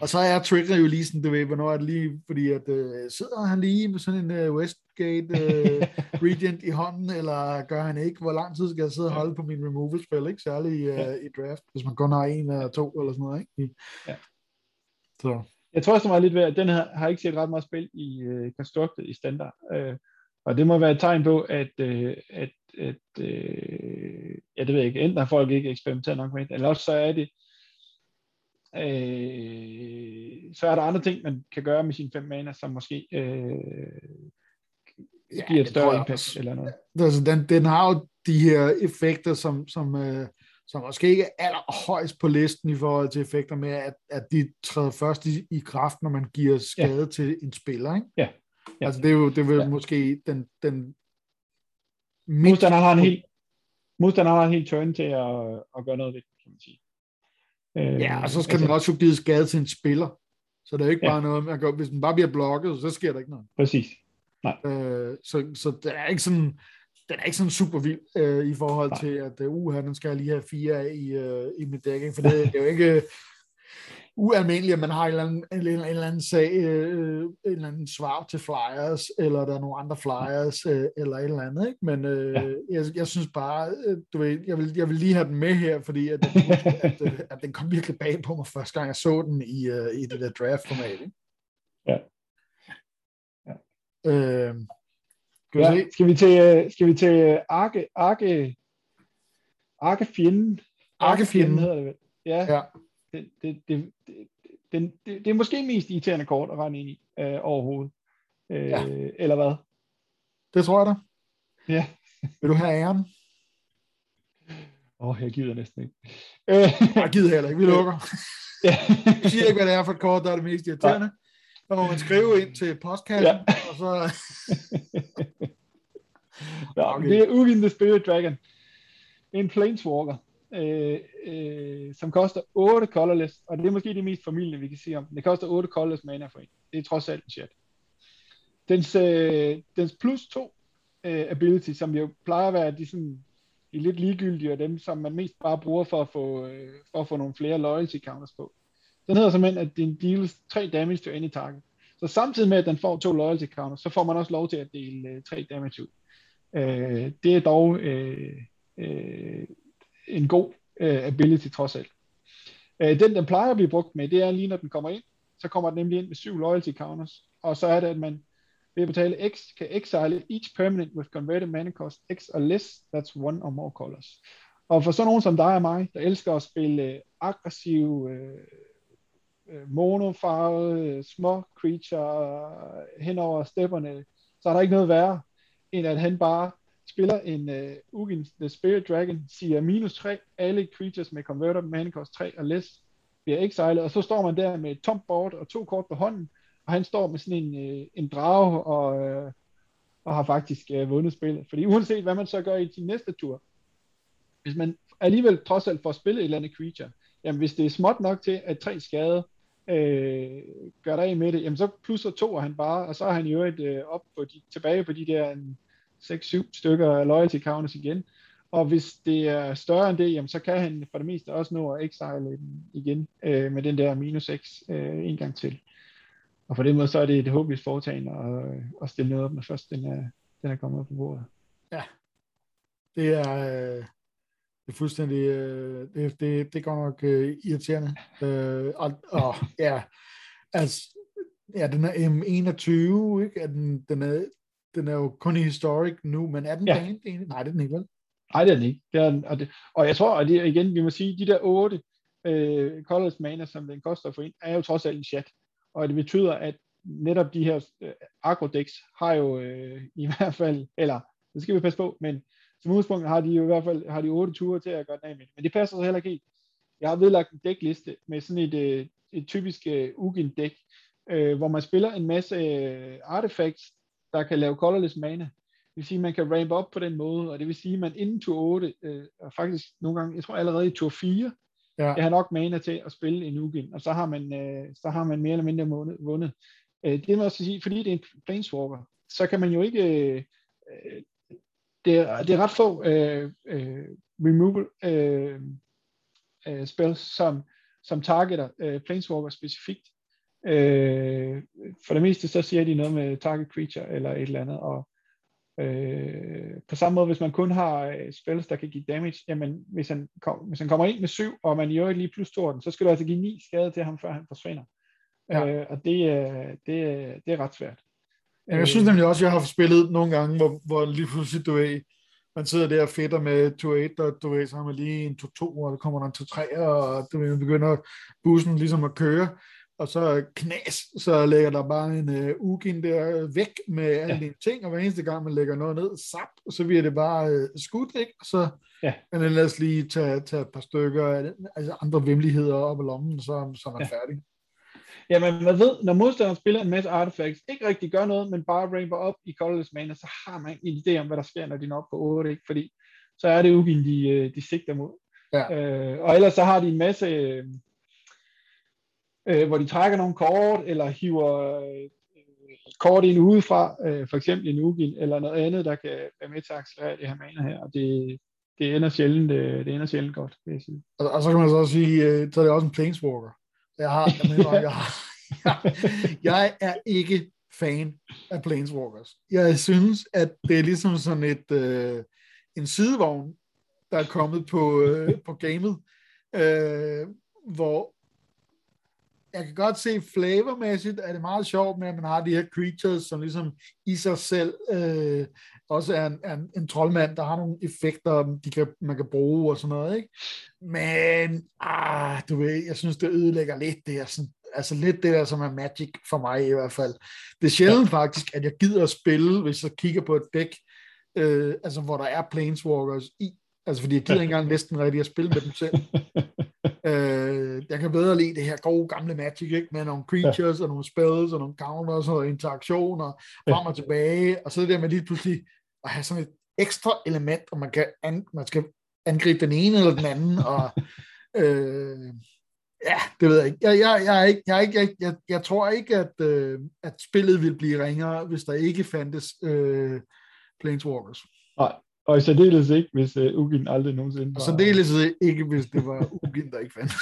Og så er trigger jo lige sådan, du ved, hvornår er det lige, fordi at øh, sidder han lige med sådan en øh, Westgate øh, Regent i hånden, eller gør han ikke? Hvor lang tid skal jeg sidde og holde på min removal-spil, ikke? Særligt øh, i draft, hvis man kun har en eller to eller sådan noget, ikke? Ja. Så. Jeg tror også, det var lidt ved, at den her har ikke set ret meget spil i uh, Constructed i standard. Uh, og det må være et tegn på, at, uh, at, at uh, ja, ja, det ved jeg ikke, enten har folk ikke eksperimenteret nok med det, eller også så er det, øh, så er der andre ting, man kan gøre med sine fem mana, som måske øh, ja, giver et større impact eller noget. Altså, den, den har jo de her effekter, som, som, øh, som måske ikke er allerhøjst på listen i forhold til effekter med, at, at de træder først i, i kraft, når man giver skade ja. til en spiller. Ikke? Ja. ja. Altså det er jo det er ja. måske den, den modstanderen har en helt modstanderen har en helt turn til at, at gøre noget ved kan man sige. Øh, ja, og så skal altså, den også jo give skade til en spiller. Så det er ikke ja. bare noget, man gør, hvis den bare bliver blokket, så sker der ikke noget. Præcis. Nej. Øh, så, så det er ikke sådan, den er ikke sådan super vild øh, i forhold Nej. til, at uh, den skal lige have fire af i, uh, i mit dæk, ikke? for det, det er jo ikke ualmindeligt, at man har en eller anden, en, en eller anden sag, øh, en eller anden svar til flyers, eller der er nogle andre flyers, øh, eller et eller andet, ikke? men øh, ja. jeg, jeg synes bare, øh, du ved, jeg vil, jeg vil lige have den med her, fordi at, at, at, at, den kom virkelig bag på mig første gang, jeg så den i, uh, i det der draft-format. Ikke? Ja. ja. Øh, skal, vi ja, skal vi til, øh, skal vi til øh, Arke, Arke, Arke Fjenden? Arke Fjenden hedder det vel. Ja. ja. Det, det, det, det, det, det, det er måske mest irriterende kort at rende ind i øh, overhovedet. Øh, ja. Eller hvad? Det tror jeg da. Ja. Vil du have æren? Åh, oh, jeg gider næsten ikke. jeg gider heller ikke. Vi lukker. ja. Jeg siger ikke, hvad det er for et kort, der er det mest irriterende. Nej. Så må man skrive ind til postkassen, ja. og så... Nå, okay. Det er Ugin the Spirit Dragon. En Planeswalker, øh, øh, som koster 8 colorless, og det er måske det mest familie, vi kan sige om. Det koster 8 colorless mana for en. Det er trods alt en shit. Dens, øh, dens plus 2 øh, ability, som jo plejer at være de, sådan, de lidt ligegyldige, og dem, som man mest bare bruger for at få, øh, for at få nogle flere loyalty counters på. Den hedder simpelthen, at den deals 3 damage to any target. Så samtidig med, at den får to loyalty counters, så får man også lov til at dele øh, 3 damage ud. Øh, det er dog øh, øh, en god øh, ability trods alt. Øh, den, den plejer at blive brugt med, det er lige når den kommer ind, så kommer den nemlig ind med syv loyalty counters, og så er det, at man ved at betale X, kan exile each permanent with converted mana cost X or less, that's one or more colors. Og for sådan nogen som dig og mig, der elsker at spille øh, aggressiv, øh, øh monofarvede, små creature øh, hen over stepperne, så er der ikke noget værre, end at han bare spiller en uh, Ugin The Spirit Dragon, siger minus 3, alle creatures med converter mana cost 3 og less bliver exilet, og så står man der med et tomt board og to kort på hånden, og han står med sådan en, uh, en drage og, uh, og har faktisk uh, vundet spillet. Fordi uanset hvad man så gør i sin næste tur, hvis man alligevel trods alt får spillet et eller andet creature, jamen hvis det er småt nok til, at tre skade øh, gør der af med det, jamen så plusser to han bare, og så er han jo et øh, op på de, tilbage på de der 6-7 stykker loyalty counters igen. Og hvis det er større end det, jamen, så kan han for det meste også nå at exile den igen øh, med den der minus 6 øh, en gang til. Og på den måde så er det et håbløst foretagende at, øh, at stille noget op, når først den er, den er kommet op på bordet. Ja, det er, øh, det er fuldstændig, øh, det, det, det går nok øh, irriterende. Øh, og, og ja, altså, ja, den er M21, ikke? Er den, den, er, den er jo kun i historic nu, men er den ja. band egentlig? Nej, det er den ikke, vel? Nej, det er den ikke. Det er, og, det, og jeg tror, at det, igen, vi må sige, de der otte øh, colors mana, som den koster for en, er jo trods alt en chat. Og det betyder, at netop de her øh, agro-decks har jo øh, i hvert fald, eller det skal vi passe på, men som udgangspunkt har de jo i hvert fald har de otte ture til at gøre den af med. Men det passer så heller ikke helt. Jeg har vedlagt en dækliste med sådan et, øh, et typisk uh, Ugin-dæk, øh, hvor man spiller en masse uh, artifacts, der kan lave colorless mana. Det vil sige, at man kan ramp op på den måde, og det vil sige, at man inden tur 8, øh, og faktisk nogle gange, jeg tror allerede i tur 4, ja. jeg har nok mana til at spille en Ugin, og så har man, øh, så har man mere eller mindre vundet. vundet. Øh, det må også sige, fordi det er en planeswalker, så kan man jo ikke, øh, det, er, det er ret få øh, øh, removal øh, øh, spells, som, som targeter øh, planeswalker specifikt. Øh, for det meste så siger de noget med target creature eller et eller andet, og øh, på samme måde, hvis man kun har øh, spells, der kan give damage, jamen hvis han, kom, hvis han kommer ind med syv, og man i øvrigt lige plus den, så skal du altså give ni skade til ham, før han forsvinder. Ja. Øh, og det, det, det er ret svært. Jeg synes nemlig også, at jeg har spillet nogle gange, hvor, hvor lige pludselig du er man sidder der og fedter med 2-1, og du ved, så har man lige en 2-2, og der kommer der en 2-3, og du ved, begynder bussen ligesom at køre, og så knas, så lægger der bare en uh, ugin der væk med alle ja. de ting, og hver eneste gang man lægger noget ned, sap, så bliver det bare uh, skudt, ikke? Og så ja. kan man ellers lige tage, tage et par stykker, altså andre vimmeligheder op i lommen, så, så er man ja. færdig. Jamen, man ved, når modstanderen spiller en masse artifacts, ikke rigtig gør noget, men bare rainbow op i colorless mana, så har man en idé om, hvad der sker, når de når op på 8, ikke? fordi så er det Ugin, de, øh, de sigter mod. Ja. Øh, og ellers så har de en masse, øh, øh, hvor de trækker nogle kort, eller hiver øh, kort ind udefra, øh, for eksempel en Ugin, eller noget andet, der kan være med til at accelerere det her mana her, og det, det ender sjældent, øh, det ender sjældent godt, vil jeg sige. Og, og så kan man så også sige, øh, så er det også en Planeswalker. Jeg har, jeg, mener, jeg, har, jeg, jeg er ikke fan af Planeswalkers. Jeg synes, at det er ligesom sådan et øh, en sidevogn, der er kommet på, øh, på gamet, øh, hvor jeg kan godt se flavormæssigt, at det er meget sjovt med, at man har de her creatures, som ligesom i sig selv øh, også er en, er en, en troldmand, der har nogle effekter, de kan, man kan bruge og sådan noget, ikke? Men, ah, du ved, jeg synes, det ødelægger lidt det her, sådan, altså lidt det der, som er magic for mig i hvert fald. Det er sjældent ja. faktisk, at jeg gider at spille, hvis jeg kigger på et dæk, øh, altså hvor der er planeswalkers i, altså fordi jeg gider ikke engang næsten rigtig at spille med dem selv. øh, jeg kan bedre lide det her gode gamle Magic, ikke? med nogle creatures og nogle spells og nogle counters og interaktioner frem og tilbage, og så det der med lige pludselig at have sådan et ekstra element, og man, kan an, man skal angribe den ene eller den anden, og øh, ja, det ved jeg ikke. Jeg, jeg, jeg, er ikke, jeg, er ikke, jeg, jeg, jeg tror ikke, at, øh, at spillet vil blive ringere, hvis der ikke fandtes øh, Planeswalkers. Nej, og i særdeleshed ikke, hvis uh, Ugin aldrig nogensinde var... Og særdeleshed ikke, hvis det var Ugin, der ikke fandtes.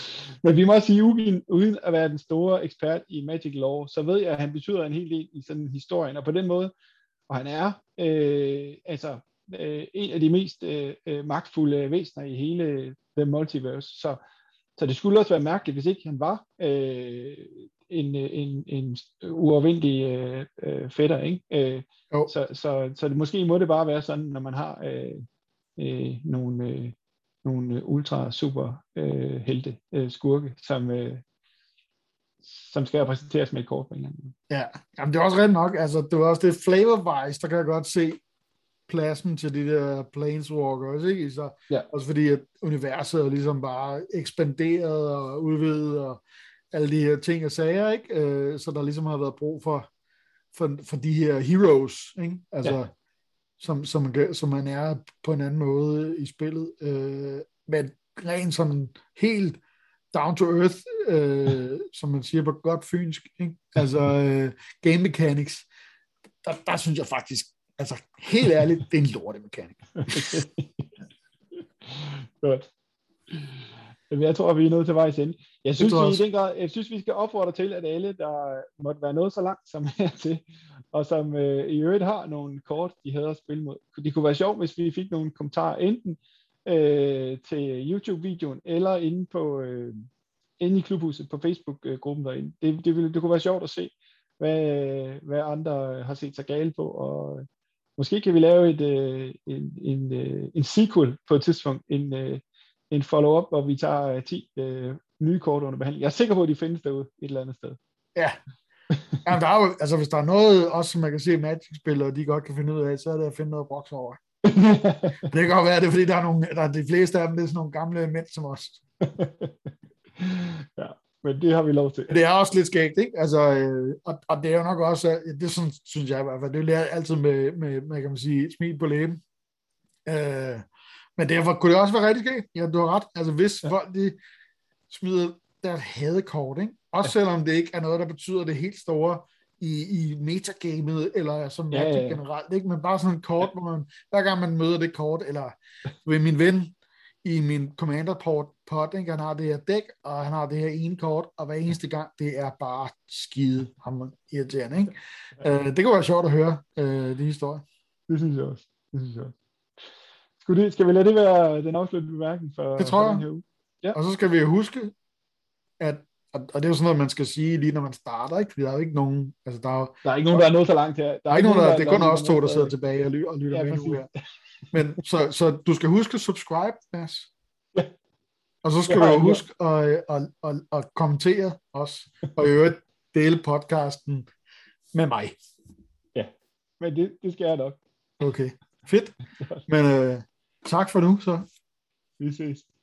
Men vi må også sige, Ugin, uden at være den store ekspert i Magic Law, så ved jeg, at han betyder en hel del i sådan historien, og på den måde, og han er øh, altså øh, en af de mest øh, øh, magtfulde væsener i hele The Multiverse, så, så det skulle også være mærkeligt, hvis ikke han var øh, en, en, en uafvindelig øh, øh, fætter, ikke? Øh, så, så, så det, måske må det bare være sådan, når man har øh, øh, nogle, øh, nogle ultra super øh, helte øh, skurke, som, øh, som skal repræsenteres med et kort på en eller anden Ja, Jamen, det er også rent nok, altså det var også det flavor-wise, der kan jeg godt se pladsen til de der planeswalkers, ikke? Så, ja. Også fordi at universet er ligesom bare ekspanderet og udvidet og alle de her ting og sager, ikke? Øh, så der ligesom har været brug for, for, for de her heroes, ikke? Altså, ja. som, som, man, som man er på en anden måde i spillet. Øh, men rent sådan helt down to earth, øh, som man siger på godt fynsk, ikke? altså øh, game mechanics, der, der synes jeg faktisk, altså helt ærligt, det er en lorte mekanik. Godt. Jeg tror, vi er nødt til vejs ende. Jeg synes, vi, i den grad, jeg synes, vi skal opfordre til, at alle, der måtte være noget så langt som her til, og som øh, i øvrigt har nogle kort, de havde at spille mod. Det kunne være sjovt, hvis vi fik nogle kommentarer, enten øh, til YouTube-videoen, eller inde på øh, inde i klubhuset på Facebook-gruppen derinde. Det, det, ville, det kunne være sjovt at se, hvad, hvad andre har set sig gale på, og måske kan vi lave et, øh, en, en, øh, en sequel på et tidspunkt, en, øh, en follow-up, hvor vi tager 10 øh, nye kort under behandling. Jeg er sikker på, at de findes derude et eller andet sted. Ja. Jamen, der er jo, altså, hvis der er noget, også som man kan se Magic-spillere, de godt kan finde ud af, så er det at finde noget boks over. det kan godt være, det er, fordi der er, nogle, der er de fleste af dem, det er sådan nogle gamle mænd som os. ja, men det har vi lov til. Det er også lidt skægt, ikke? Altså, øh, og, og, det er jo nok også, det er sådan, synes jeg i hvert fald, det er altid med, med, med kan man sige, smil på læben. Øh, men derfor kunne det også være rigtig skægt. Ja, du har ret. Altså, hvis ja. folk, de smider deres hadekort, ikke? Også ja. selvom det ikke er noget, der betyder det helt store i, i metagamet, eller som ja, ja, ja. generelt, ikke? men bare sådan en kort, ja. hvor man, hver gang man møder det kort, eller ved min ven i min commander port, pot, ikke? han har det her dæk, og han har det her ene kort, og hver eneste gang, det er bare skide ham irriterende. Ikke? Ja. Uh, det kunne være sjovt at høre, uh, de historier. Det synes jeg også. Det synes jeg også. Skal, det, skal vi lade det være den afsluttende bemærkning for, det tror for den her uge? Ja. Og så skal vi huske, at og, det er jo sådan noget, man skal sige lige når man starter, ikke? Fordi der er jo ikke nogen... Altså, der, er der er ikke nogen, der er nået så langt her. Der er, der er ikke nogen, der, der det er kun os to, der sidder tilbage og, ly- og lytter ja, med nu her. Men så, så du skal huske at subscribe, Mads. Ja. Og så skal ja, du huske at, at, at, at kommentere os, og i øvrigt dele podcasten med mig. Ja, men det, det skal jeg nok. Okay, fedt. Men øh, Tak for nu, så. Vi ses.